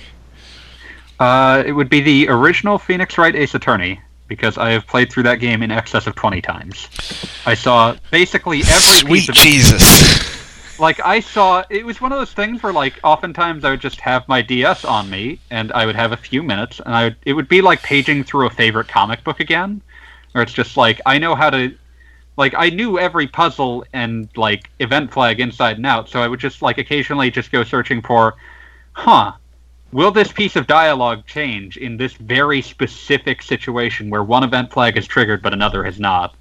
Uh, it would be the original Phoenix Wright Ace Attorney, because I have played through that game in excess of 20 times. I saw basically every Sweet piece of Jesus! Like I saw it was one of those things where like oftentimes I would just have my DS on me and I would have a few minutes and I would, it would be like paging through a favorite comic book again where it's just like I know how to like I knew every puzzle and like event flag inside and out so I would just like occasionally just go searching for huh will this piece of dialogue change in this very specific situation where one event flag is triggered but another has not?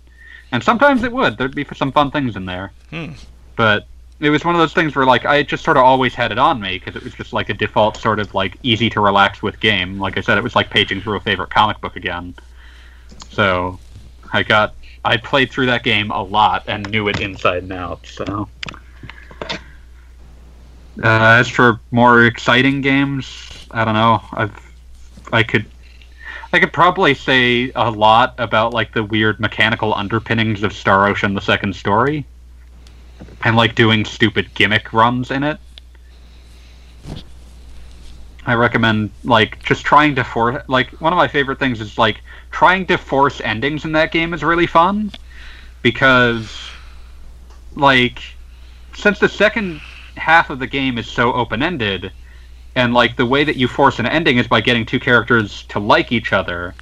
And sometimes it would. There'd be some fun things in there. Hmm. but it was one of those things where like I just sort of always had it on me because it was just like a default sort of like easy to relax with game. Like I said, it was like paging through a favorite comic book again. So I got I played through that game a lot and knew it inside and out. So uh, as for more exciting games, I don't know. I've I could I could probably say a lot about like the weird mechanical underpinnings of Star Ocean: The Second Story and like doing stupid gimmick runs in it. I recommend like just trying to force like one of my favorite things is like trying to force endings in that game is really fun because like since the second half of the game is so open-ended and like the way that you force an ending is by getting two characters to like each other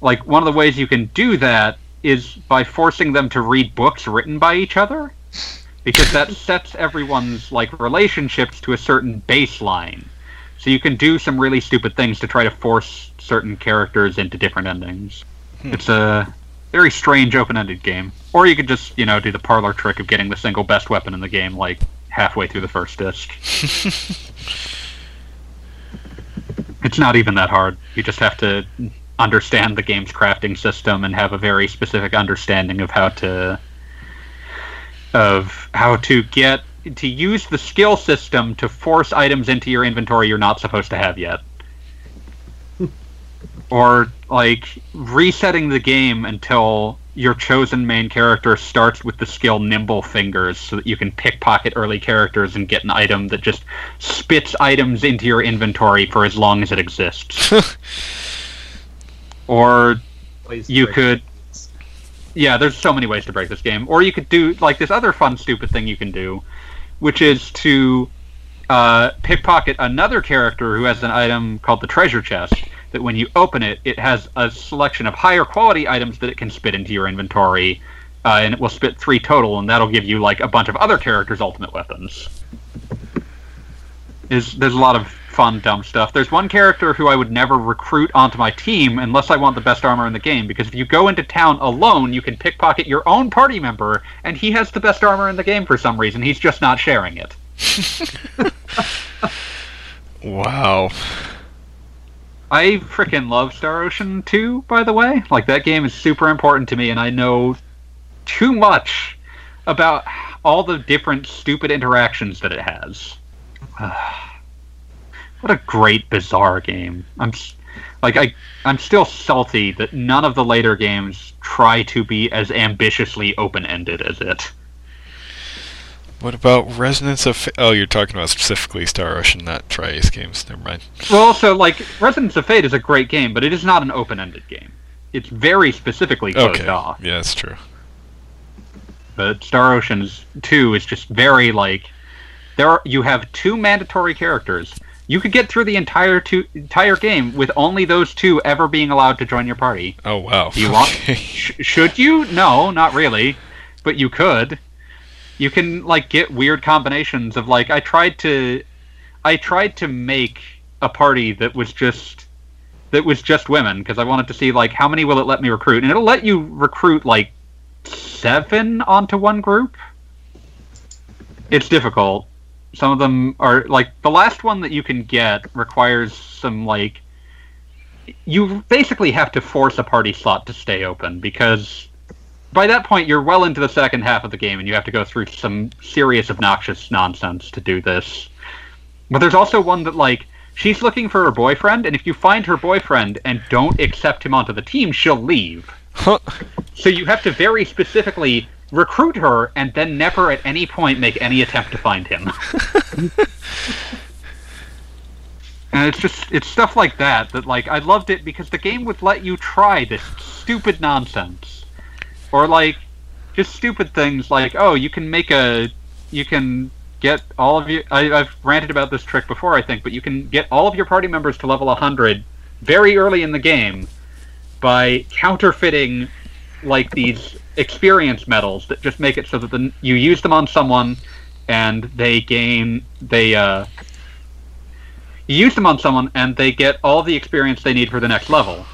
like one of the ways you can do that is by forcing them to read books written by each other because that sets everyone's like relationships to a certain baseline. So you can do some really stupid things to try to force certain characters into different endings. Hmm. it's a very strange open-ended game. Or you could just you know do the parlor trick of getting the single best weapon in the game like halfway through the first disc. It's not even that hard. You just have to understand the game's crafting system and have a very specific understanding of how to of how to get to use the skill system to force items into your inventory you're not supposed to have yet. or like resetting the game until your chosen main character starts with the skill nimble fingers so that you can pickpocket early characters and get an item that just spits items into your inventory for as long as it exists. or You could-. Yeah, there's so many ways to break this game. Or you could do like this other fun, stupid thing you can do, which is to uh, pickpocket another character who has an item called the treasure chest. That when you open it, it has a selection of higher quality items that it can spit into your inventory, uh, and it will spit three total, and that'll give you like a bunch of other characters' ultimate weapons. Is there's a lot of fun, dumb stuff. There's one character who I would never recruit onto my team unless I want the best armor in the game, because if you go into town alone, you can pickpocket your own party member, and he has the best armor in the game for some reason. He's just not sharing it. wow. I freaking love Star Ocean 2, by the way. Like, that game is super important to me, and I know too much about all the different stupid interactions that it has. what a great, bizarre game. I'm like, I, I'm still salty that none of the later games try to be as ambitiously open ended as it. What about Resonance of? Fa- oh, you're talking about specifically Star Ocean, not Tri-Ace games. Never mind. Well, also, like, Resonance of Fate is a great game, but it is not an open ended game. It's very specifically closed Okay. off. Yeah, that's true. but Star Ocean's 2 is just very like there are you have two mandatory characters. You could get through the entire two, entire game with only those two ever being allowed to join your party. Oh wow. Do you want? Sh- should you? No, not really. But you could. You can like get weird combinations of like I tried to I tried to make a party that was just that was just women because I wanted to see like how many will it let me recruit and it'll let you recruit like seven onto one group. It's difficult. Some of them are like the last one that you can get requires some like you basically have to force a party slot to stay open because by that point you're well into the second half of the game and you have to go through some serious obnoxious nonsense to do this. But there's also one that like she's looking for her boyfriend and if you find her boyfriend and don't accept him onto the team, she'll leave. Huh. So you have to very specifically recruit her and then never at any point make any attempt to find him. and it's just it's stuff like that that like I loved it because the game would let you try this stupid nonsense. Or like just stupid things like, oh, you can make a you can get all of you I, I've ranted about this trick before I think, but you can get all of your party members to level 100 very early in the game by counterfeiting like these experience medals that just make it so that the, you use them on someone and they gain they uh you use them on someone and they get all the experience they need for the next level.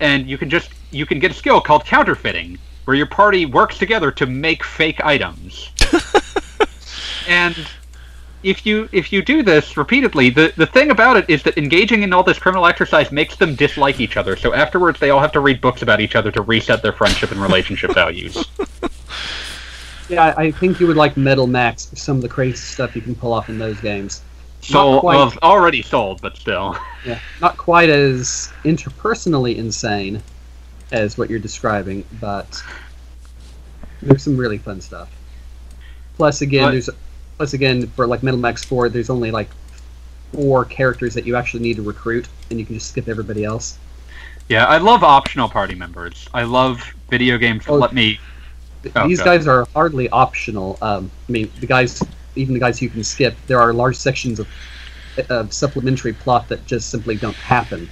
And you can just you can get a skill called counterfeiting where your party works together to make fake items. And if you if you do this repeatedly, the the thing about it is that engaging in all this criminal exercise makes them dislike each other. So afterwards, they all have to read books about each other to reset their friendship and relationship values. Yeah, I I think you would like Metal Max. Some of the crazy stuff you can pull off in those games. So Not quite. well, already sold, but still. Yeah, not quite as interpersonally insane as what you're describing, but there's some really fun stuff. Plus, again, But- there's plus again for like Metal Max Four, there's only like four characters that you actually need to recruit, and you can just skip everybody else. Yeah, I love optional party members. I love video games that Oh. let me. Oh, These God. guys are hardly optional. Um, I mean, the guys, even the guys you can skip, there are large sections of, of supplementary plot that just simply don't happen.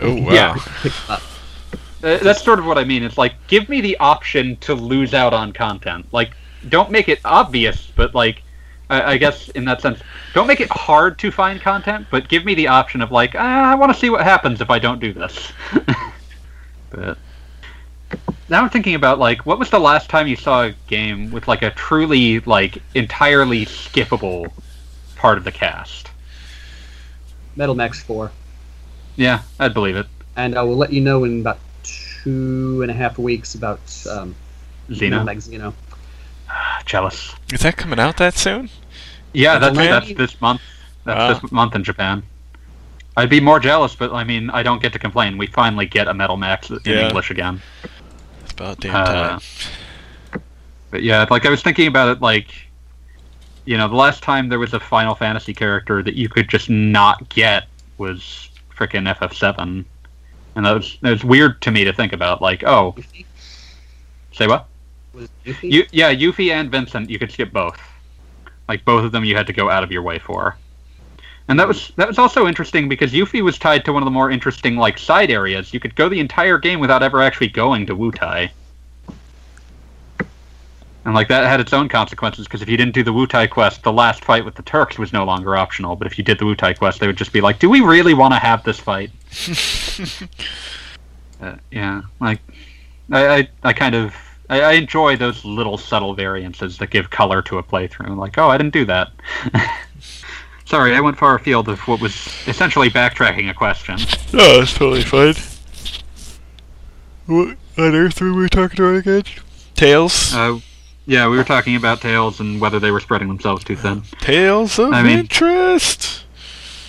Oh wow. Yeah. Uh, that's sort of what I mean. It's like give me the option to lose out on content. Like, don't make it obvious, but like, I, I guess in that sense, don't make it hard to find content, but give me the option of like, ah, I want to see what happens if I don't do this. but now I'm thinking about like, what was the last time you saw a game with like a truly like entirely skippable part of the cast? Metal Max Four, Yeah, I'd believe it. and I will let you know in about two and a half weeks about um, Metal Xeno, Max Xeno. jealous. Is that coming out that soon? Yeah, that's Japan? that's this month. That's Wow. this month in Japan. I'd be more jealous, but I mean, I don't get to complain. We finally get a Metal Max in Yeah. English again. It's about damn Uh, time. But yeah, like I was thinking about it, like you know, the last time there was a Final Fantasy character that you could just not get was frickin' FF7, and that was that was weird to me to think about. Like, oh, Yuffie? say what? Was Yuffie? You, yeah, Yuffie and Vincent, you could skip both. Like both of them, you had to go out of your way for. And that was that was also interesting because Yuffie was tied to one of the more interesting like side areas. You could go the entire game without ever actually going to Wutai. And like that had its own consequences because if you didn't do the Wutai quest, the last fight with the Turks was no longer optional. But if you did the Wutai quest, they would just be like, "Do we really want to have this fight?" Uh, yeah, like I, I, I kind of I, I enjoy those little subtle variances that give color to a playthrough. Like, oh, I didn't do that. Sorry, I went far afield of what was essentially backtracking a question. No, that's totally fine. What on earth were we talking about again? Tales? Uh, yeah, we were talking about Tales and whether they were spreading themselves too thin. Tales of I mean- interest!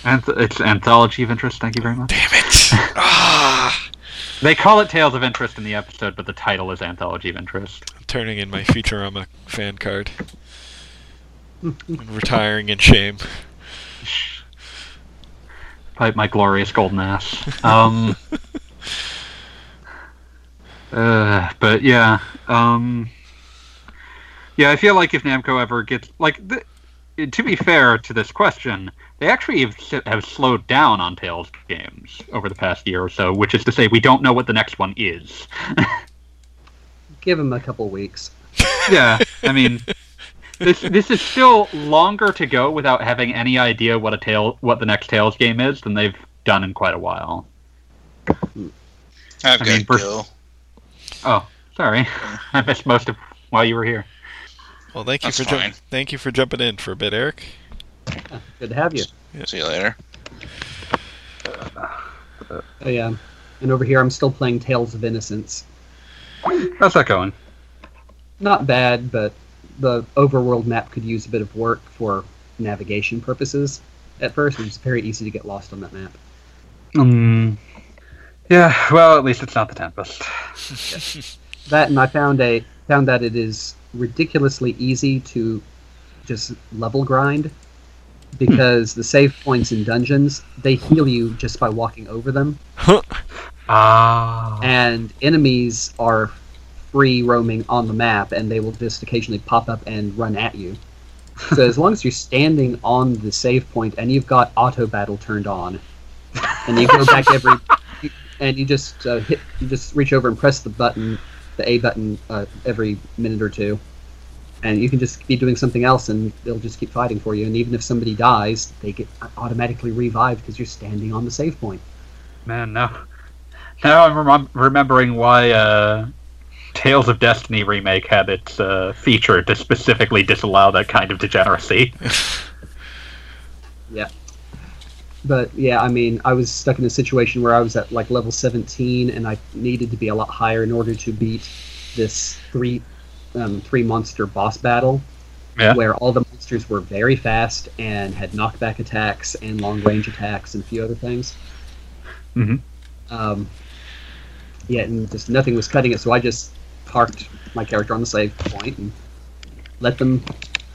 Anth- it's anthology of interest. Thank you very much. Damn it! ah! They call it Tales of Interest in the episode, but the title is Anthology of Interest. I'm turning in my Futurama fan card. and retiring in shame. Pipe my glorious golden ass. Um, uh, but yeah, um, yeah, I feel like if Namco ever gets like, th- to be fair to this question, they actually have, have slowed down on Tales games over the past year or so, which is to say, we don't know what the next one is. Give them a couple weeks. yeah, I mean, this this is still longer to go without having any idea what a tail what the next Tales game is than they've done in quite a while. I've I got mean, per- Oh, sorry, I missed most of while you were here. Well, thank you That's for ju- thank you for jumping in for a bit, Eric. Yeah, good to have you. See you later. Oh, yeah. And over here, I'm still playing Tales of Innocence. How's that going? Not bad, but the overworld map could use a bit of work for navigation purposes. At first, it was very easy to get lost on that map. Um, yeah, well, at least it's not the Tempest. That, and I found a found that it is ridiculously easy to just level grind because the save points in dungeons they heal you just by walking over them, Ah, and enemies are free roaming on the map, and they will just occasionally pop up and run at you. So as long as you're standing on the save point and you've got auto battle turned on, and you go back every, and you just uh, hit, you just reach over and press the button, the A button, uh, every minute or two, and you can just be doing something else, and they'll just keep fighting for you. And even if somebody dies, they get automatically revived because you're standing on the save point. man, now, now I'm rem- remembering why uh, Tales of Destiny remake had its uh, feature to specifically disallow that kind of degeneracy. Yeah. But yeah, I mean, I was stuck in a situation where I was at like level 17, and I needed to be a lot higher in order to beat this three, um, three monster boss battle, Yeah. where all the monsters were very fast and had knockback attacks and long range attacks and a few other things. Mhm. Um, yeah, and just nothing was cutting it, so I just parked my character on the save point and let them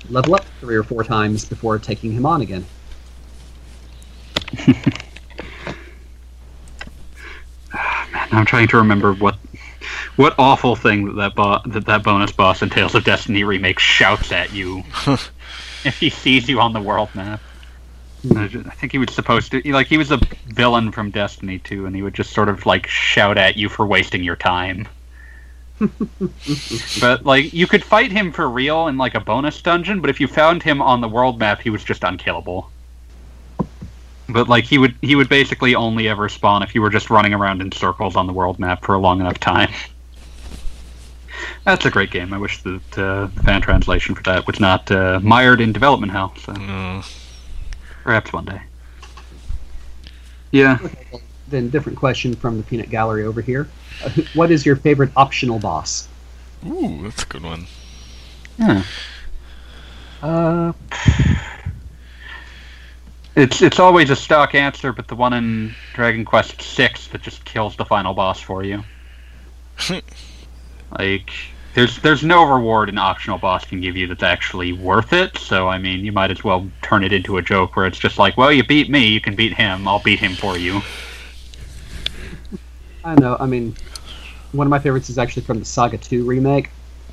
level up three or four times before taking him on again. Man, I'm trying to remember what what awful thing that that, bo- that that bonus boss in Tales of Destiny remake shouts at you if he sees you on the world map. I think he was supposed to like he was a villain from Destiny 2, and he would just sort of like shout at you for wasting your time. but like you could fight him for real in like a bonus dungeon, but if you found him on the world map, he was just unkillable. But like he would he would basically only ever spawn if you were just running around in circles on the world map for a long enough time. That's a great game. I wish that uh, the fan translation for that was not uh, mired in development hell. So Mm. perhaps one day. Yeah. Then different question from the peanut gallery over here. Uh, what is your favorite optional boss? Ooh, that's a good one. Yeah. Uh, it's it's always a stock answer, but the one in Dragon Quest Six that just kills the final boss for you. like, there's there's no reward an optional boss can give you that's actually worth it. So I mean, you might as well turn it into a joke where it's just like, well, you beat me, you can beat him. I'll beat him for you. I know. I mean, one of my favorites is actually from the Saga 2 remake.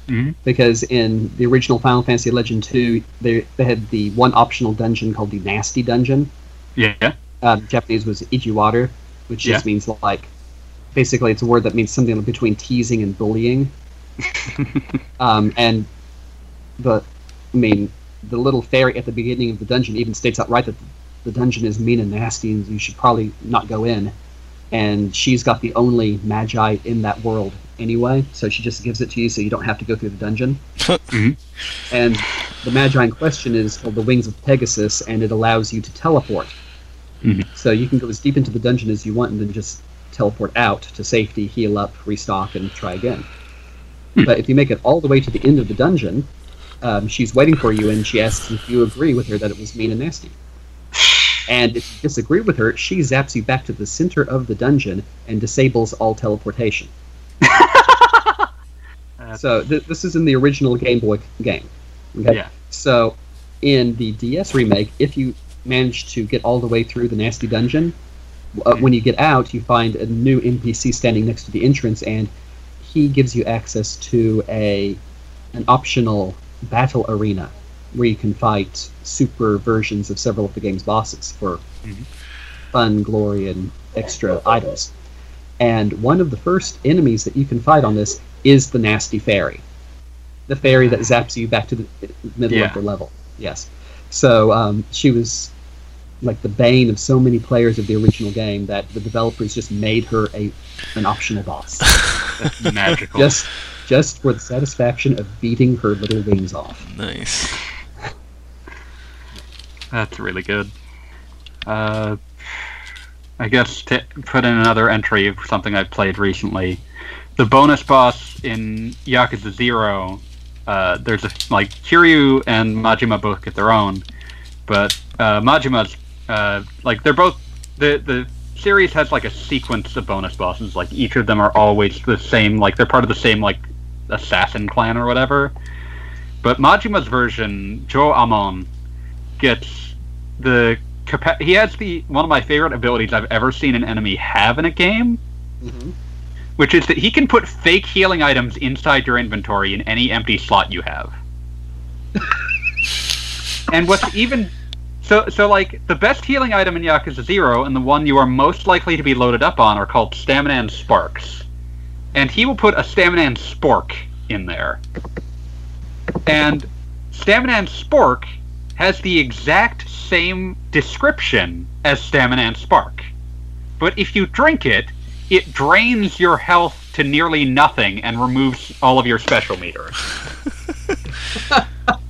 Mhm. Because in the original Final Fantasy Legend 2, they, they had the one optional dungeon called the Nasty Dungeon. Yeah. Uh, Japanese was Ijiwaru, which just means like, basically, it's a word that means something between teasing and bullying. um, and the, I mean, the little fairy at the beginning of the dungeon even states outright that the dungeon is mean and nasty, and you should probably not go in. And she's got the only magi in that world anyway, so she just gives it to you, so you don't have to go through the dungeon. Mhm. And the Magi in question is called the Wings of Pegasus, and it allows you to teleport. Mhm. So you can go as deep into the dungeon as you want, and then just teleport out to safety, heal up, restock, and try again. But if you make it all the way to the end of the dungeon, um, she's waiting for you, and she asks if you agree with her that it was mean and nasty. And if you disagree with her, she zaps you back to the center of the dungeon and disables all teleportation. So th- this is in the original Game Boy game. Okay? Yeah. So in the DS remake, if you manage to get all the way through the nasty dungeon, uh, when you get out, you find a new NPC standing next to the entrance, and he gives you access to a an optional battle arena where you can fight super versions of several of the game's bosses for Mhm. fun, glory, and extra items. And one of the first enemies that you can fight on this is the nasty fairy, the fairy that zaps you back to the middle Yeah. of the level. Yes. So um, she was like the bane of so many players of the original game that the developers just made her a an optional boss, magical. just just for the satisfaction of beating her little wings off. Nice. That's really good. Uh, I guess to put in another entry of something I've played recently, the bonus boss in Yakuza Zero. Uh, there's a like Kiryu and Majima both get their own, but uh, Majima's uh, like they're both the the series has like a sequence of bonus bosses. Like each of them are always the same. Like they're part of the same like assassin clan or whatever. But Majima's version, Joe Amon, gets the capa- he has the one of my favorite abilities I've ever seen an enemy have in a game, Mm-hmm. which is that he can put fake healing items inside your inventory in any empty slot you have. and what's even so so like the best healing item in Yakuza 0 and the one you are most likely to be loaded up on are called Staminan Sparks. And he will put a Staminan Spork in there. And Staminan Spork has the exact same description as Staminan Spark. But if you drink it, it drains your health to nearly nothing and removes all of your special meters.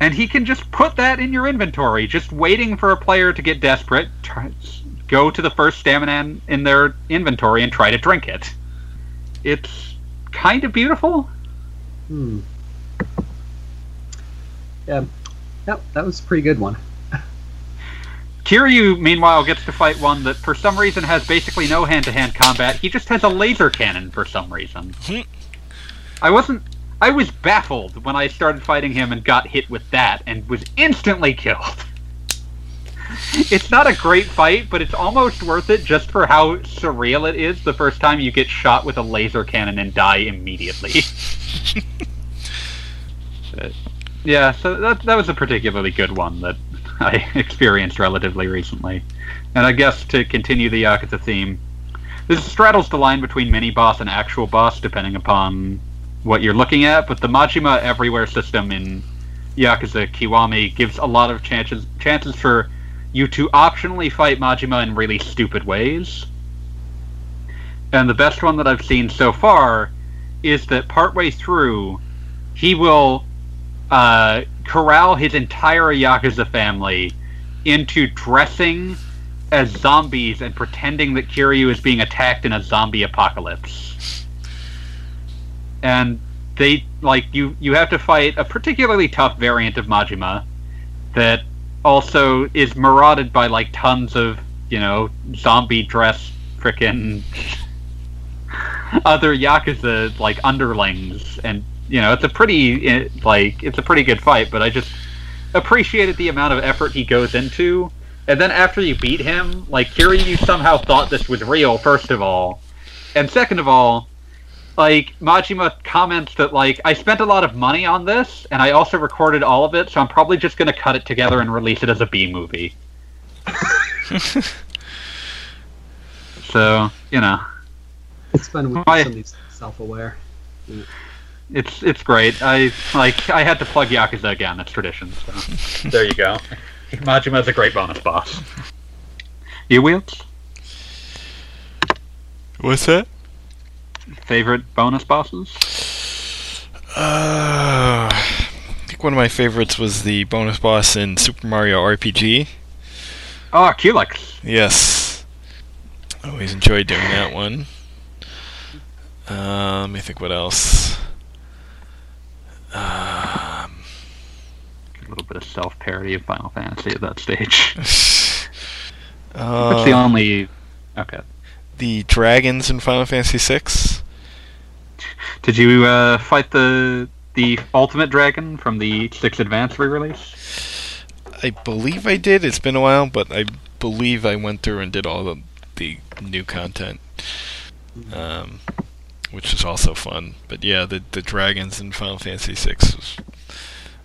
and he can just put that in your inventory, just waiting for a player to get desperate, try, go to the first stamina in their inventory and try to drink it. It's kind of beautiful. Hmm. Yeah, that, that was a pretty good one. Kiryu, meanwhile, gets to fight one that for some reason has basically no hand to hand combat. He just has a laser cannon for some reason. Hmm. I wasn't. I was baffled when I started fighting him and got hit with that and was instantly killed. It's not a great fight, but it's almost worth it just for how surreal it is the first time you get shot with a laser cannon and die immediately. Yeah, so that, that was a particularly good one that I experienced relatively recently. And I guess to continue the Yakuza theme, this straddles the line between mini boss and actual boss depending upon what you're looking at, but the Majima Everywhere system in Yakuza Kiwami gives a lot of chances chances for you to optionally fight Majima in really stupid ways. And the best one that I've seen so far is that partway through, he will uh, corral his entire Yakuza family into dressing as zombies and pretending that Kiryu is being attacked in a zombie apocalypse. And they like you you have to fight a particularly tough variant of Majima that also is marauded by like tons of, you know, zombie dressed frickin' other Yakuza like underlings and you know, it's a pretty eh, like it's a pretty good fight, but I just appreciated the amount of effort he goes into. And then after you beat him, like Kiryu somehow thought this was real, first of all. And second of all, like Majima comments that like I spent a lot of money on this and I also recorded all of it, so I'm probably just gonna cut it together and release it as a B movie. so, you know. It's fun when Why- somebody's self-aware. It's it's great. I like I had to plug Yakuza again. That's tradition. So there you go. Majima's a great bonus boss. You wheels What's that? Favorite bonus bosses? Uh, I think one of my favorites was the bonus boss in Super Mario RPG. Oh, Culex. Yes. Always enjoyed doing that one. Uh, let me think what else. Um, A little bit of self parody of Final Fantasy at that stage. uh, That's the only. Okay. The dragons in Final Fantasy VI. Did you uh, fight the the ultimate dragon from the six advance re-release? I believe I did. It's been a while, but I believe I went through and did all the the new content, um, which is also fun. But yeah, the the dragons in Final Fantasy VI was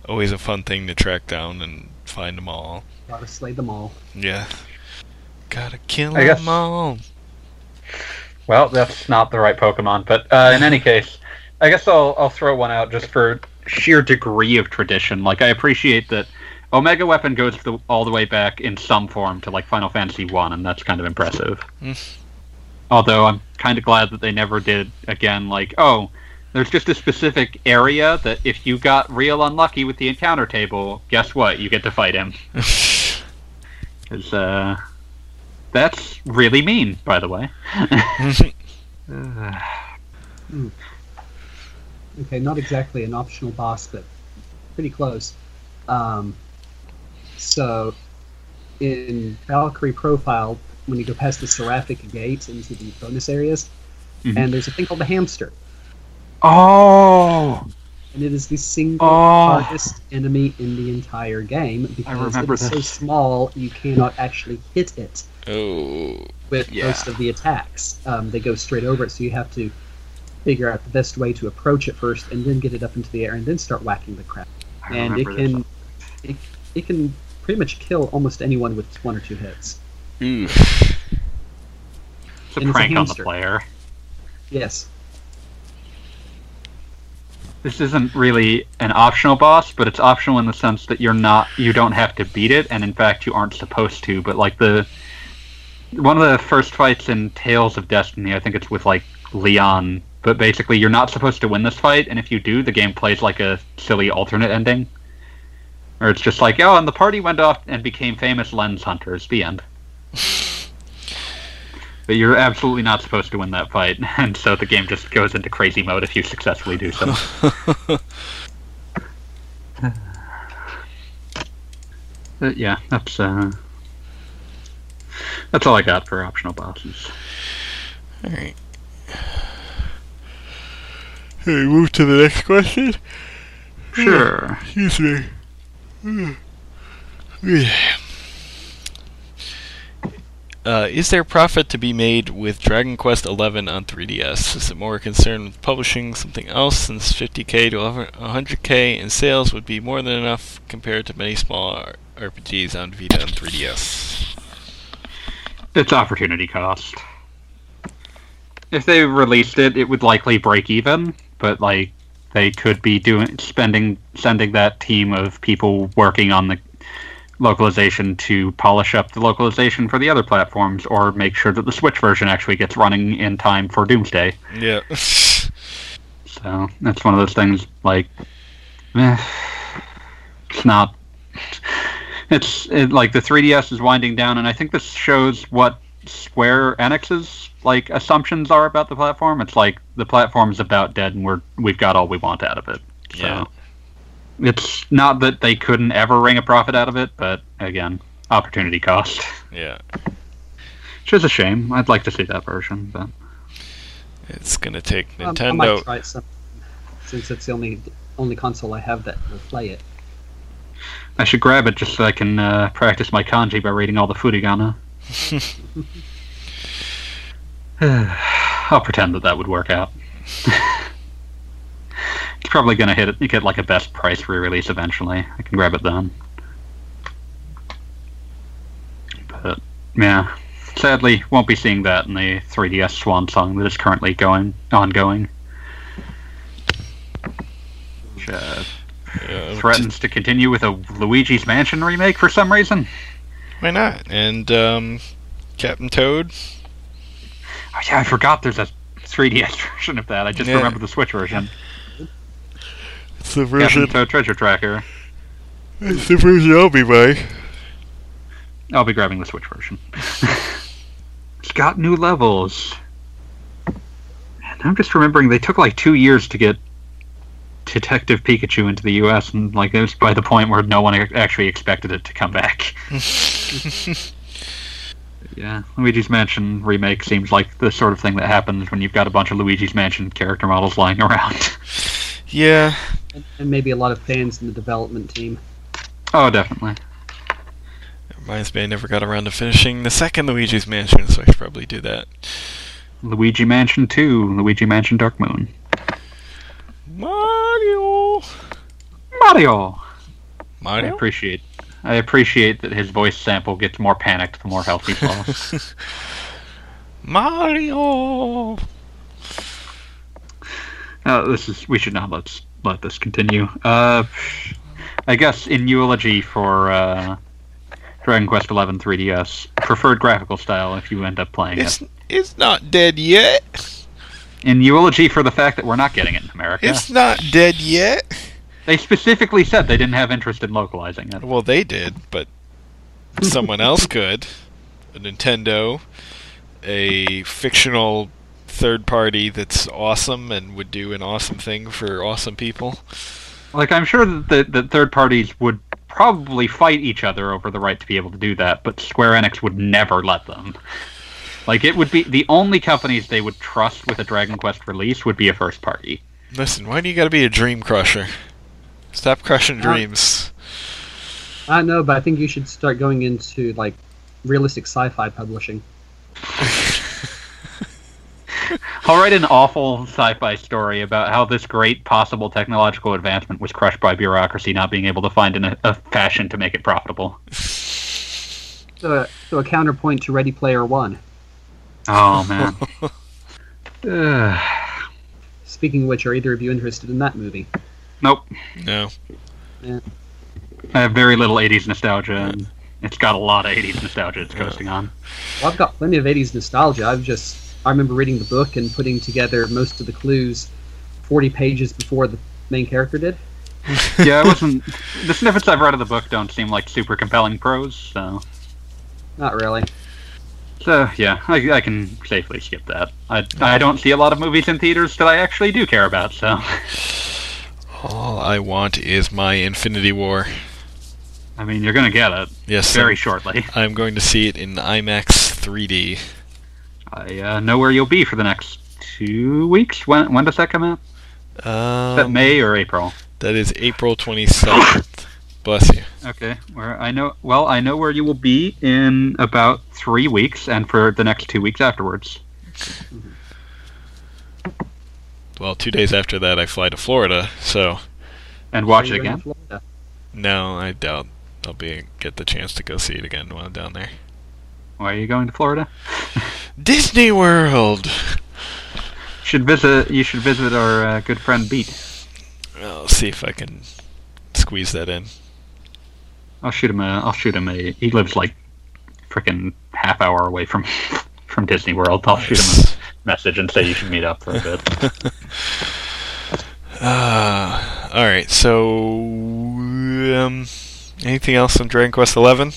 always a fun thing to track down and find them all. Gotta slay them all. Yeah, gotta kill I guess- them all. Well, that's not the right Pokemon, but uh, in any case, I guess I'll I'll throw one out just for sheer degree of tradition. Like I appreciate that Omega Weapon goes the, all the way back in some form to like Final Fantasy One, and that's kind of impressive. Mm. Although I'm kind of glad that they never did again. Like, oh, there's just a specific area that if you got real unlucky with the encounter table, guess what? You get to fight him. Because uh, that's really mean, by the way. Okay, not exactly an optional boss, but pretty close. Um, so, in Valkyrie Profile, when you go past the Seraphic Gate into the bonus areas, Mhm. and there's a thing called the Hamster, oh, and it is the single Oh. hardest enemy in the entire game because it's so small you cannot actually hit it oh, with Yeah. most of the attacks. Um, they go straight over it, so you have to figure out the best way to approach it first, and then get it up into the air, and then start whacking the crap. I and it can it, it can pretty much kill almost anyone with one or two hits. oof. It's a and it's a prank on the player. Yes. This isn't really an optional boss, but it's optional in the sense that you're not you don't have to beat it, and in fact you aren't supposed to. But like the one of the first fights in Tales of Destiny, I think it's with like Leon. But basically, you're not supposed to win this fight, and if you do, the game plays like a silly alternate ending. Or it's just like, oh, and the party went off and became famous lens hunters. The end. But you're absolutely not supposed to win that fight, and so the game just goes into crazy mode if you successfully do so. But yeah, that's uh, that's all I got for optional bosses. Alright. Hey, move to the next question. Sure. Excuse me. Yeah. Uh, is there profit to be made with Dragon Quest XI on 3DS? Is it more concerned with publishing something else since 50k to 100k in sales would be more than enough compared to many small RPGs on Vita and 3DS? It's opportunity cost. If they released it, it would likely break even, but like they could be doing spending sending that team of people working on the localization to polish up the localization for the other platforms or make sure that the Switch version actually gets running in time for Doomsday. Yeah. So that's one of those things like eh, it's not it's it, like the 3DS is winding down and I think this shows what Square Enix's like assumptions are about the platform. It's like the platform's about dead and we're we've got all we want out of it. So Yeah. It's not that they couldn't ever wring a profit out of it, but again, opportunity cost. yeah. Which is a shame. I'd like to see that version, but It's gonna take Um, I might Nintendo. try it some, since it's the only only console I have that will play it. I should grab it just so I can uh, practice my kanji by reading all the furigana. I'll pretend that that would work out. probably gonna hit it, get like a best price re-release eventually. I can grab it then. But yeah, sadly, won't be seeing that in the 3DS Swan song that is currently going ongoing. Which, uh, Uh, threatens to continue with a Luigi's Mansion remake for some reason. Why not? And um, Captain Toad. Oh yeah, I forgot there's a 3DS version of that. I just Yeah. remember the Switch version. It's the Captain Toad Treasure Tracker. That's the version I'll be buying. I'll be grabbing the Switch version. it's got new levels. And I'm just remembering they took like two years to get Detective Pikachu into the U.S. and like it was by the point where no one actually expected it to come back. yeah, Luigi's Mansion remake seems like the sort of thing that happens when you've got a bunch of Luigi's Mansion character models lying around. Yeah. And, and maybe a lot of fans in the development team. oh, definitely. Reminds me, I never got around to finishing the second Luigi's Mansion, so I should probably do that. Luigi Mansion 2, Luigi Mansion Dark Moon. Mario. Mario! Mario? I appreciate I appreciate that his voice sample gets more panicked the more health he falls. Mario. Uh, this is we should not let let this continue. Uh, I guess in eulogy for uh, Dragon Quest XI 3DS, preferred graphical style if you end up playing It's it. it's not dead yet. In eulogy for the fact that we're not getting it in America, It's not dead yet. they specifically said they didn't have interest in localizing it. Well, they did, but someone else could. A Nintendo, a fictional third party that's awesome and would do an awesome thing for awesome people. Like I'm sure that the, that third parties would probably fight each other over the right to be able to do that, but Square Enix would never let them. Like it would be the only companies they would trust with a Dragon Quest release would be a first party. Listen, why do you gotta be a dream crusher? Stop crushing Uh, dreams. I know, but I think you should start going into like realistic sci-fi publishing. I'll write an awful sci-fi story about how this great possible technological advancement was crushed by bureaucracy not being able to find an, a fashion to make it profitable. So, so a counterpoint to Ready Player One. Oh man. Speaking of which, are either of you interested in that movie? nope. No. I have very little 80s nostalgia, and it's got a lot of 80s nostalgia it's coasting on. Well, I've got plenty of 80s nostalgia. I've just I remember reading the book and putting together most of the clues 40 pages before the main character did. yeah, I wasn't. The snippets I've read of the book don't seem like super compelling prose, so. Not really. So yeah, I, I can safely skip that. I I don't see a lot of movies in theaters that I actually do care about. So All I want is my Infinity War. I mean, you're gonna get it Yes, very shortly. I'm going to see it in IMAX 3D. I uh, know where you'll be for the next two weeks. When when does that come out? Is that Um, May or April? That is April 27th. Bless you. Okay, where I know. Well, I know where you will be in about three weeks, and for the next two weeks afterwards. Well, two days after that, I fly to Florida, so And watch So it again. No, I doubt I'll be get the chance to go see it again while I'm down there. Why are you going to Florida? Disney World. Should visit. You should visit our uh, good friend Beat. I'll see if I can squeeze that in. I'll shoot him a. I'll shoot him a. He lives like freaking half hour away from from Disney World. I'll shoot him a message and say you should meet up for a bit. Uh, all right. So, um, anything else on Dragon Quest Eleven?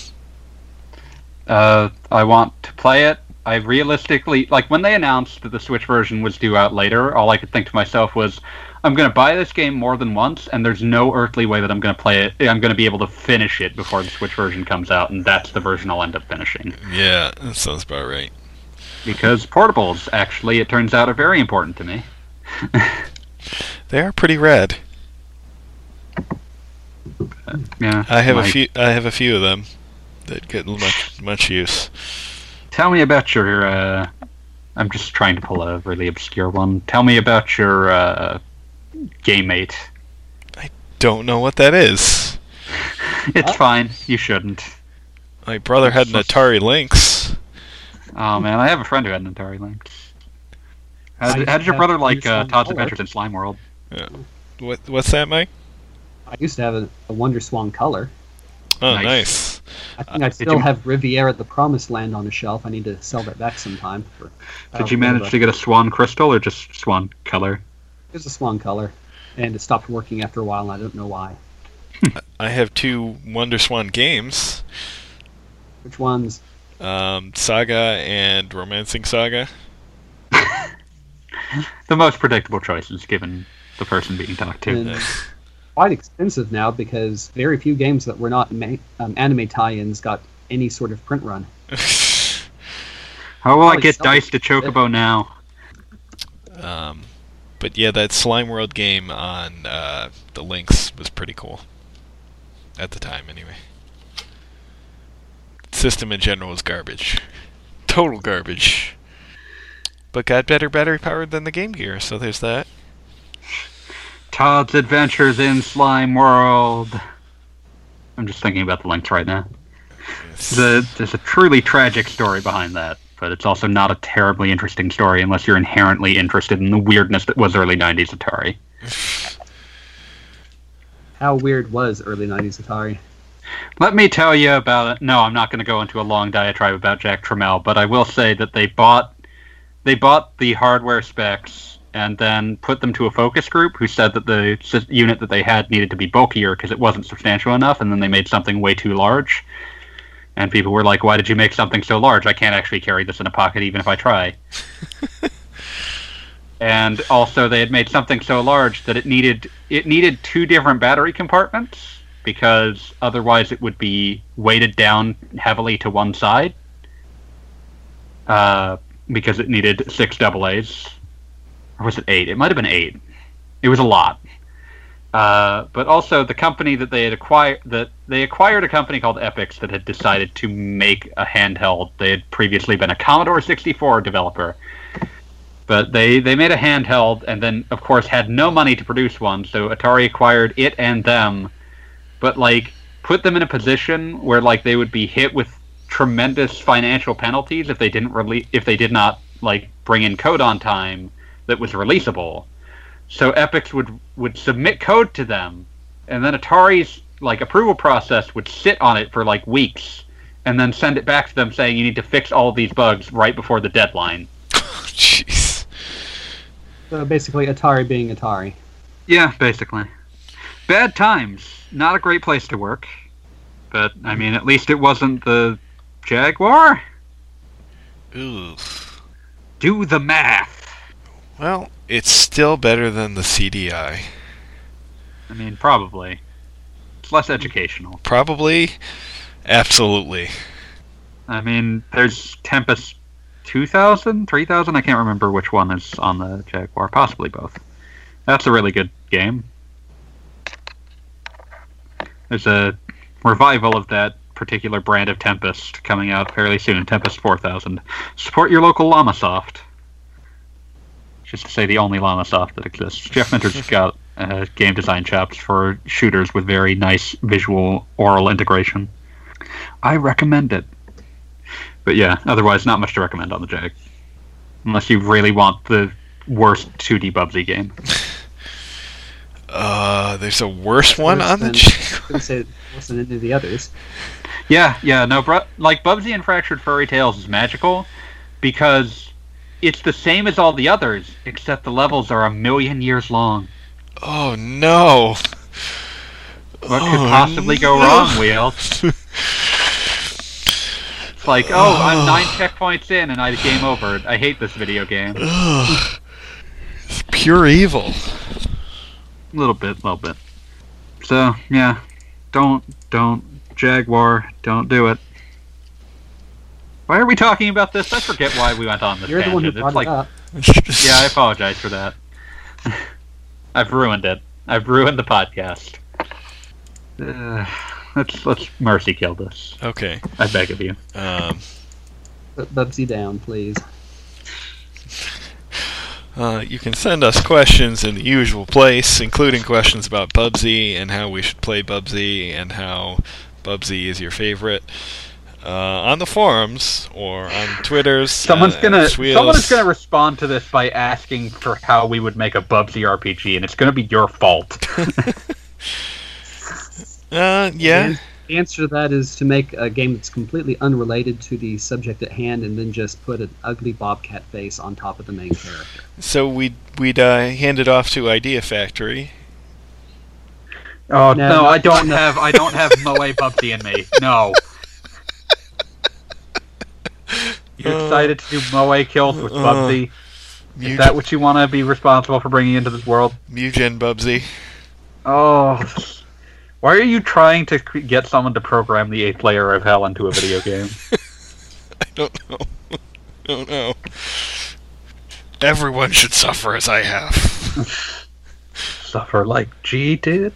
uh, I want to play it. I realistically like when they announced that the Switch version was due out later. All I could think to myself was, I'm going to buy this game more than once, and there's no earthly way that I'm going to play it. I'm going to be able to finish it before the Switch version comes out, and that's the version I'll end up finishing. Yeah, that sounds about right. Because portables, actually, it turns out, are very important to me. They are pretty rad. Uh, yeah, I have a few. I have a few of them that get much much use. Tell me about your. Uh, I'm just trying to pull a really obscure one. Tell me about your uh, Gamate. I don't know what that is. It's Huh? fine. You shouldn't. My brother had an Atari Lynx. Oh man, I have a friend who had an Atari Lynx. How did, how did your brother like uh, Todd's Adventures in Slime World? What what's that, Mike? I used to have a, a Wonder Swan color. Oh, Nice. nice. I think I still you- have Riviera the Promised Land on the shelf. I need to sell that back sometime. For, Did you manage to get a Swan Crystal or just Swan Color? It was a swan color, and it stopped working after a while, and I don't know why. I have two Wonder Swan games, Which ones? um, Saga and Romancing Saga. The most predictable choices given the person being talked to. And quite expensive now because very few games that were not ma- um, anime tie-ins got any sort of print run. How will I get dice to Chocobo now? um, but yeah, that Slime World game on uh, the Lynx was pretty cool. At the time, anyway. System in general was garbage. Total garbage. But got better battery powered than the Game Gear, so there's that. Todd's Adventures in Slime World. I'm just thinking about the Lynx right now. The, there's a truly tragic story behind that, but it's also not a terribly interesting story unless you're inherently interested in the weirdness that was early 90s Atari. How weird was early '90s Atari? Let me tell you about it. No, I'm not going to go into a long diatribe about Jack Tramiel, but I will say that they bought they bought the hardware specs and then put them to a focus group who said that the unit that they had needed to be bulkier because it wasn't substantial enough, and then they made something way too large. And people were like, "Why did you make something so large? I can't actually carry this in a pocket even if I try." and also, they had made something so large that it needed it needed two different battery compartments because otherwise it would be weighted down heavily to one side. Uh, because it needed six double A's, or was it eight? It might have been eight. It was a lot. Uh, but also the company that they had acquired that they acquired a company called Epyx that had decided to make a handheld. They had previously been a Commodore 64 developer, but they they made a handheld and then of course had no money to produce one. So Atari acquired it and them, but like put them in a position where like they would be hit with tremendous financial penalties if they didn't release if they did not like bring in code on time that was releasable. So Epyx would would submit code to them, and then Atari's like approval process would sit on it for like weeks, and then send it back to them saying you need to fix all these bugs right before the deadline. Jeez. So basically, Atari being Atari. Yeah, basically. Bad times. Not a great place to work. But I mean, at least it wasn't the Jaguar. Ooh. Do the math. Well, it's still better than the CDI. I mean, probably. It's less educational. Probably. Absolutely. I mean, there's Tempest 2000, 3000. I can't remember which one is on the Jaguar. Possibly both. That's a really good game. There's a revival of that particular brand of Tempest coming out fairly soon. Tempest 4000. Support your local Llamasoft. Just to say the only Llamasoft that exists. Jeff Minter's got uh, game design chops for shooters with very nice visual aural integration. I recommend it. But yeah, otherwise not much to recommend on the Jag. Unless you really want the worst 2D Bubsy game. Uh, there's a worse one Worse on the. than- Ch- say it wasn't any of the others. Yeah, yeah, no, bro, like Bubsy and Fractured Furry Tales is magical because it's the same as all the others, except the levels are a million years long. oh no. What Oh, could possibly go no. wrong, Wheel? It's like, oh, I'm nine checkpoints in and I game over. I hate this video game. Ugh. It's pure evil. A little bit, a little bit. So yeah, don't, don't Jaguar, don't do it. Why are we talking about this? I forget why we went on this You're the one who tangent. brought It's it like, up. yeah, I apologize for that. I've ruined it. I've ruined the podcast. Uh, let's let's mercy kill this. Okay. I beg of you. Um, Put Bubsy down, please. uh, you can send us questions in the usual place, including questions about Bubsy and how we should play Bubsy and how Bubsy is your favorite. Uh, on the forums or on Twitter's. Someone's uh, gonna Sweels. someone gonna respond to this by asking for how we would make a Bubsy RPG, and it's gonna be your fault. Uh, yeah. And the answer to that is to make a game that's completely unrelated to the subject at hand, and then just put an ugly bobcat face on top of the main character. So we'd we'd uh, hand it off to Idea Factory. Oh No, no, no, I don't have I don't have Moe Bubsy in me. No. You Uh, decided to do Moe kills with uh, Bubsy. Is that what you want to be responsible for bringing into this world? Mugen Bubsy. Oh. Why are you trying to get someone to program the eighth layer of hell into a video game? I don't know. I don't know. Everyone should suffer as I have. Suffer like G did?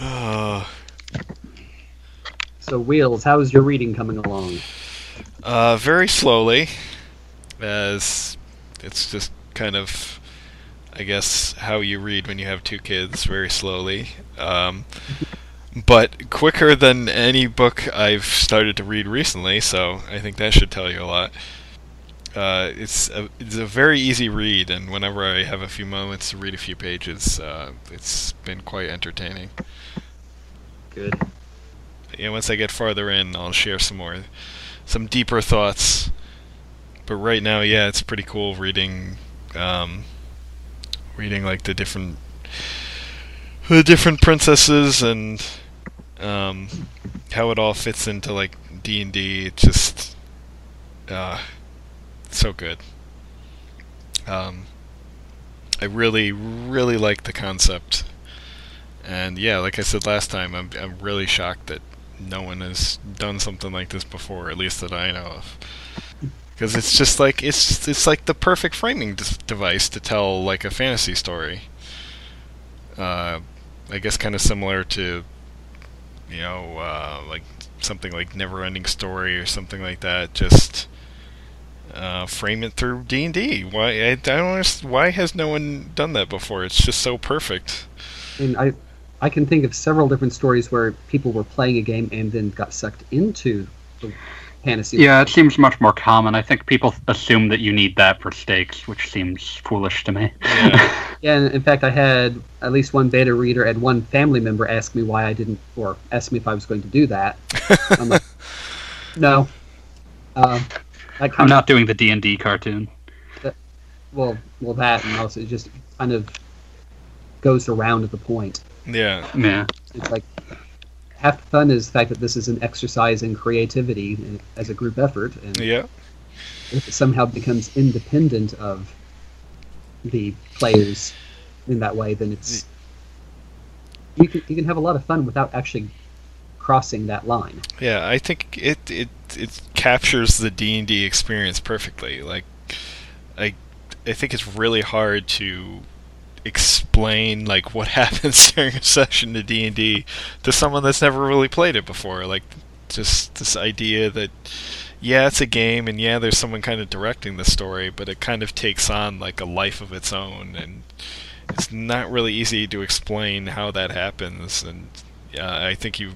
Uh, So, Wheels, how's your reading coming along? Uh, very slowly, as it's just kind of, I guess, how you read when you have two kids. Very slowly, um, but quicker than any book I've started to read recently. So I think that should tell you a lot. Uh, it's a, it's a very easy read, and whenever I have a few moments to read a few pages, uh, it's been quite entertaining. Good. yeah, once I get farther in, I'll share some more, some deeper thoughts. But right now, yeah, it's pretty cool reading, um, reading like the different, the different princesses and um, how it all fits into like D and D. It's just, uh, so good. Um, I really, really like the concept. And yeah, like I said last time, I'm I'm really shocked that no one has done something like this before, at least that I know of. Because it's just like it's it's like the perfect framing device to tell like a fantasy story. Uh, I guess kind of similar to, you know, uh, like something like Never-Ending Story or something like that. Just uh, frame it through D and D. Why I, I don't understand, why has no one done that before? It's just so perfect. Mean, I, I can think of several different stories where people were playing a game and then got sucked into the fantasy. Yeah, it seems much more common. I think people assume that you need that for stakes, which seems foolish to me. Yeah. Yeah, and in fact, I had at least one beta reader and one family member ask me why I didn't, or ask me if I was going to do that. I'm like, no. Um, that I'm not doing the D and D cartoon. of, well, well, that and also it just kind of goes around at the point. Yeah. Yeah. It's like half the fun is the fact that this is an exercise in creativity uh, as a group effort, and Yeah. if it somehow becomes independent of the players in that way, then it's you can you can have a lot of fun without actually crossing that line. Yeah, I think it it it captures the D and D experience perfectly. Like, I I think it's really hard to explain like what happens during a session to D and D to someone that's never really played it before. Like, just this idea that yeah, it's a game, and yeah, there's someone kind of directing the story, but it kind of takes on like a life of its own, and it's not really easy to explain how that happens. And uh, I think you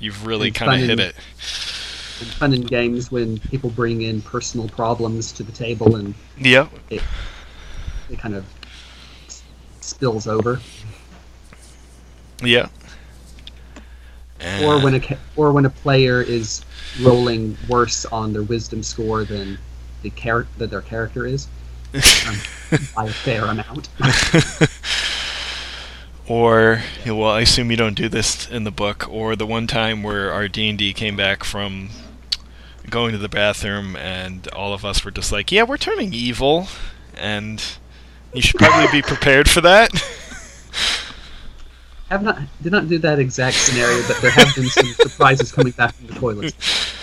you've really kind of hit it. And fun in games when people bring in personal problems to the table and yeah, it kind of spills over. Yeah. or when a or when a player is rolling worse on their wisdom score than the char- that their character is um, by a fair amount. or well, I assume you don't do this in the book. Or the one time where our D and D came back from going to the bathroom, and all of us were just like, "Yeah, we're turning evil," and you should probably be prepared for that. Have not did not do that exact scenario, but there have been some surprises coming back from the toilets.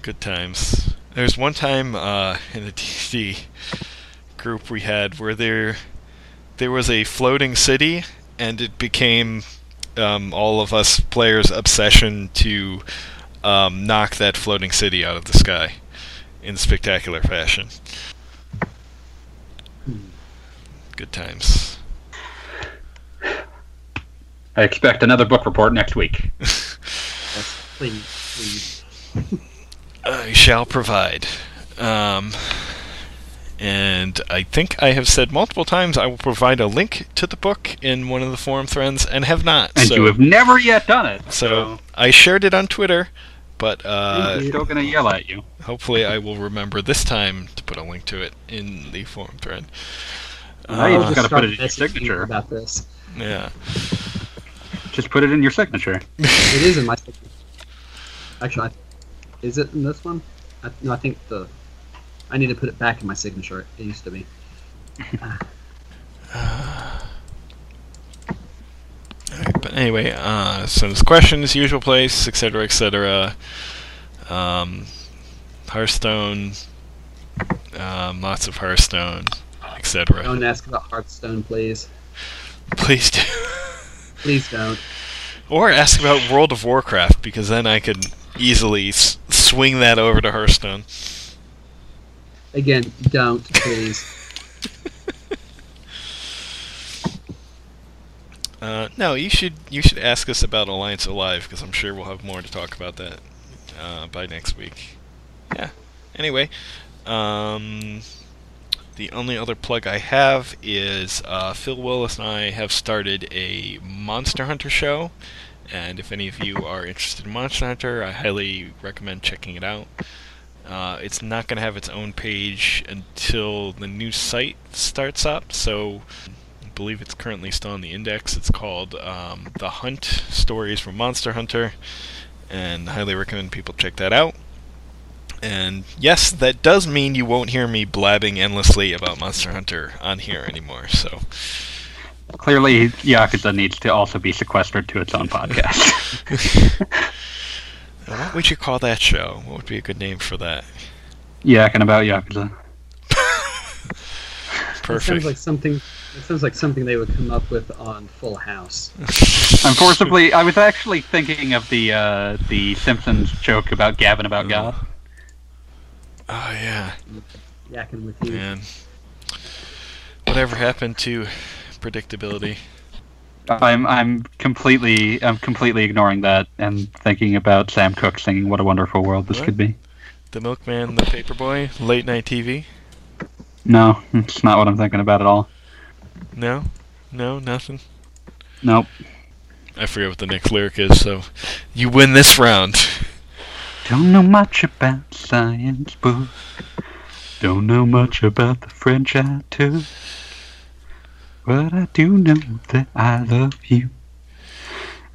Good times. There's one time uh, in a D&D group we had where there there was a floating city, and it became um, all of us players' obsession to um, knock that floating city out of the sky in spectacular fashion. Good times. I expect another book report next week. Yes, please, please. I shall provide. Um, and I think I have said multiple times I will provide a link to the book in one of the forum threads, and have not. And so, you have never yet done it. so I shared it on Twitter, but uh, I'm still gonna yell at you. Hopefully I will remember this time to put a link to it in the forum thread. Now you I'll just just gotta put it in your signature. about this. Yeah. Just put it in your signature. It is in my signature. Actually, I, is it in this one? I, no, I think the. I need to put it back in my signature. It used to be. Alright, but anyway, uh, send us questions, usual place, etc., etc. Um, Hearthstone, um, lots of Hearthstone, etc. Don't ask about Hearthstone, please. Please do. Please don't. or ask about World of Warcraft, because then I could easily s- swing that over to Hearthstone. Again, don't, please. Uh, no, you should you should ask us about Alliance Alive because I'm sure we'll have more to talk about that uh, by next week. Yeah. Anyway, um, the only other plug I have is uh, Phil Willis and I have started a Monster Hunter show, and if any of you are interested in Monster Hunter, I highly recommend checking it out. Uh, it's not going to have its own page until the new site starts up, so I believe it's currently still on the index. It's called um, The Hunt Stories from Monster Hunter, and I highly recommend people check that out. And yes, that does mean you won't hear me blabbing endlessly about Monster Hunter on here anymore. So Clearly, Yakuza needs to also be sequestered to its own podcast. What would you call that show? What would be a good name for that? Yakking about Yakuza. It Perfect. sounds like something. It sounds like something they would come up with on Full House. Unfortunately, I was actually thinking of the uh, the Simpsons joke about Gabbin' about God. Oh yeah, Yakking with you. man. Whatever happened to predictability? I'm I'm completely I'm completely ignoring that and thinking about Sam Cooke singing "What a Wonderful World This What? Could Be." The Milkman, the Paperboy, late night TV? No, it's not what I'm thinking about at all. No, no, nothing. Nope. I forget what the next lyric is. So, you win this round. Don't know much about science, but don't know much about the French I took. But I do know that I love you.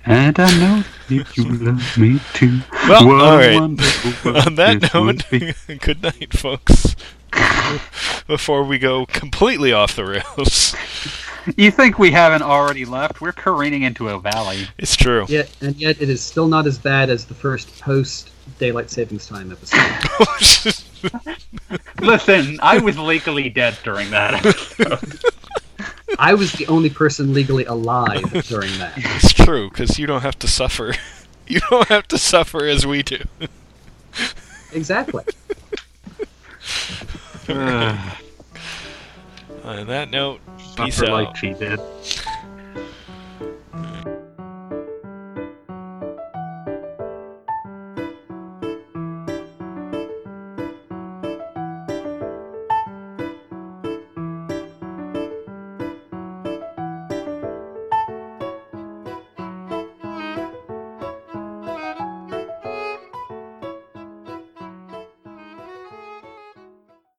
And I know that you love me too. Well, What all right. On that would note, be. good night, folks. Before we go completely off the rails, You think we haven't already left? We're careening into a valley. it's true. Yet and yet, it is still not as bad as the first post daylight savings time episode. Listen, I was legally dead during that episode. I was the only person legally alive during that. it's true because you don't have to suffer. You don't have to suffer as we do. Exactly. Ugh, On that note, peace suffer out. like she did.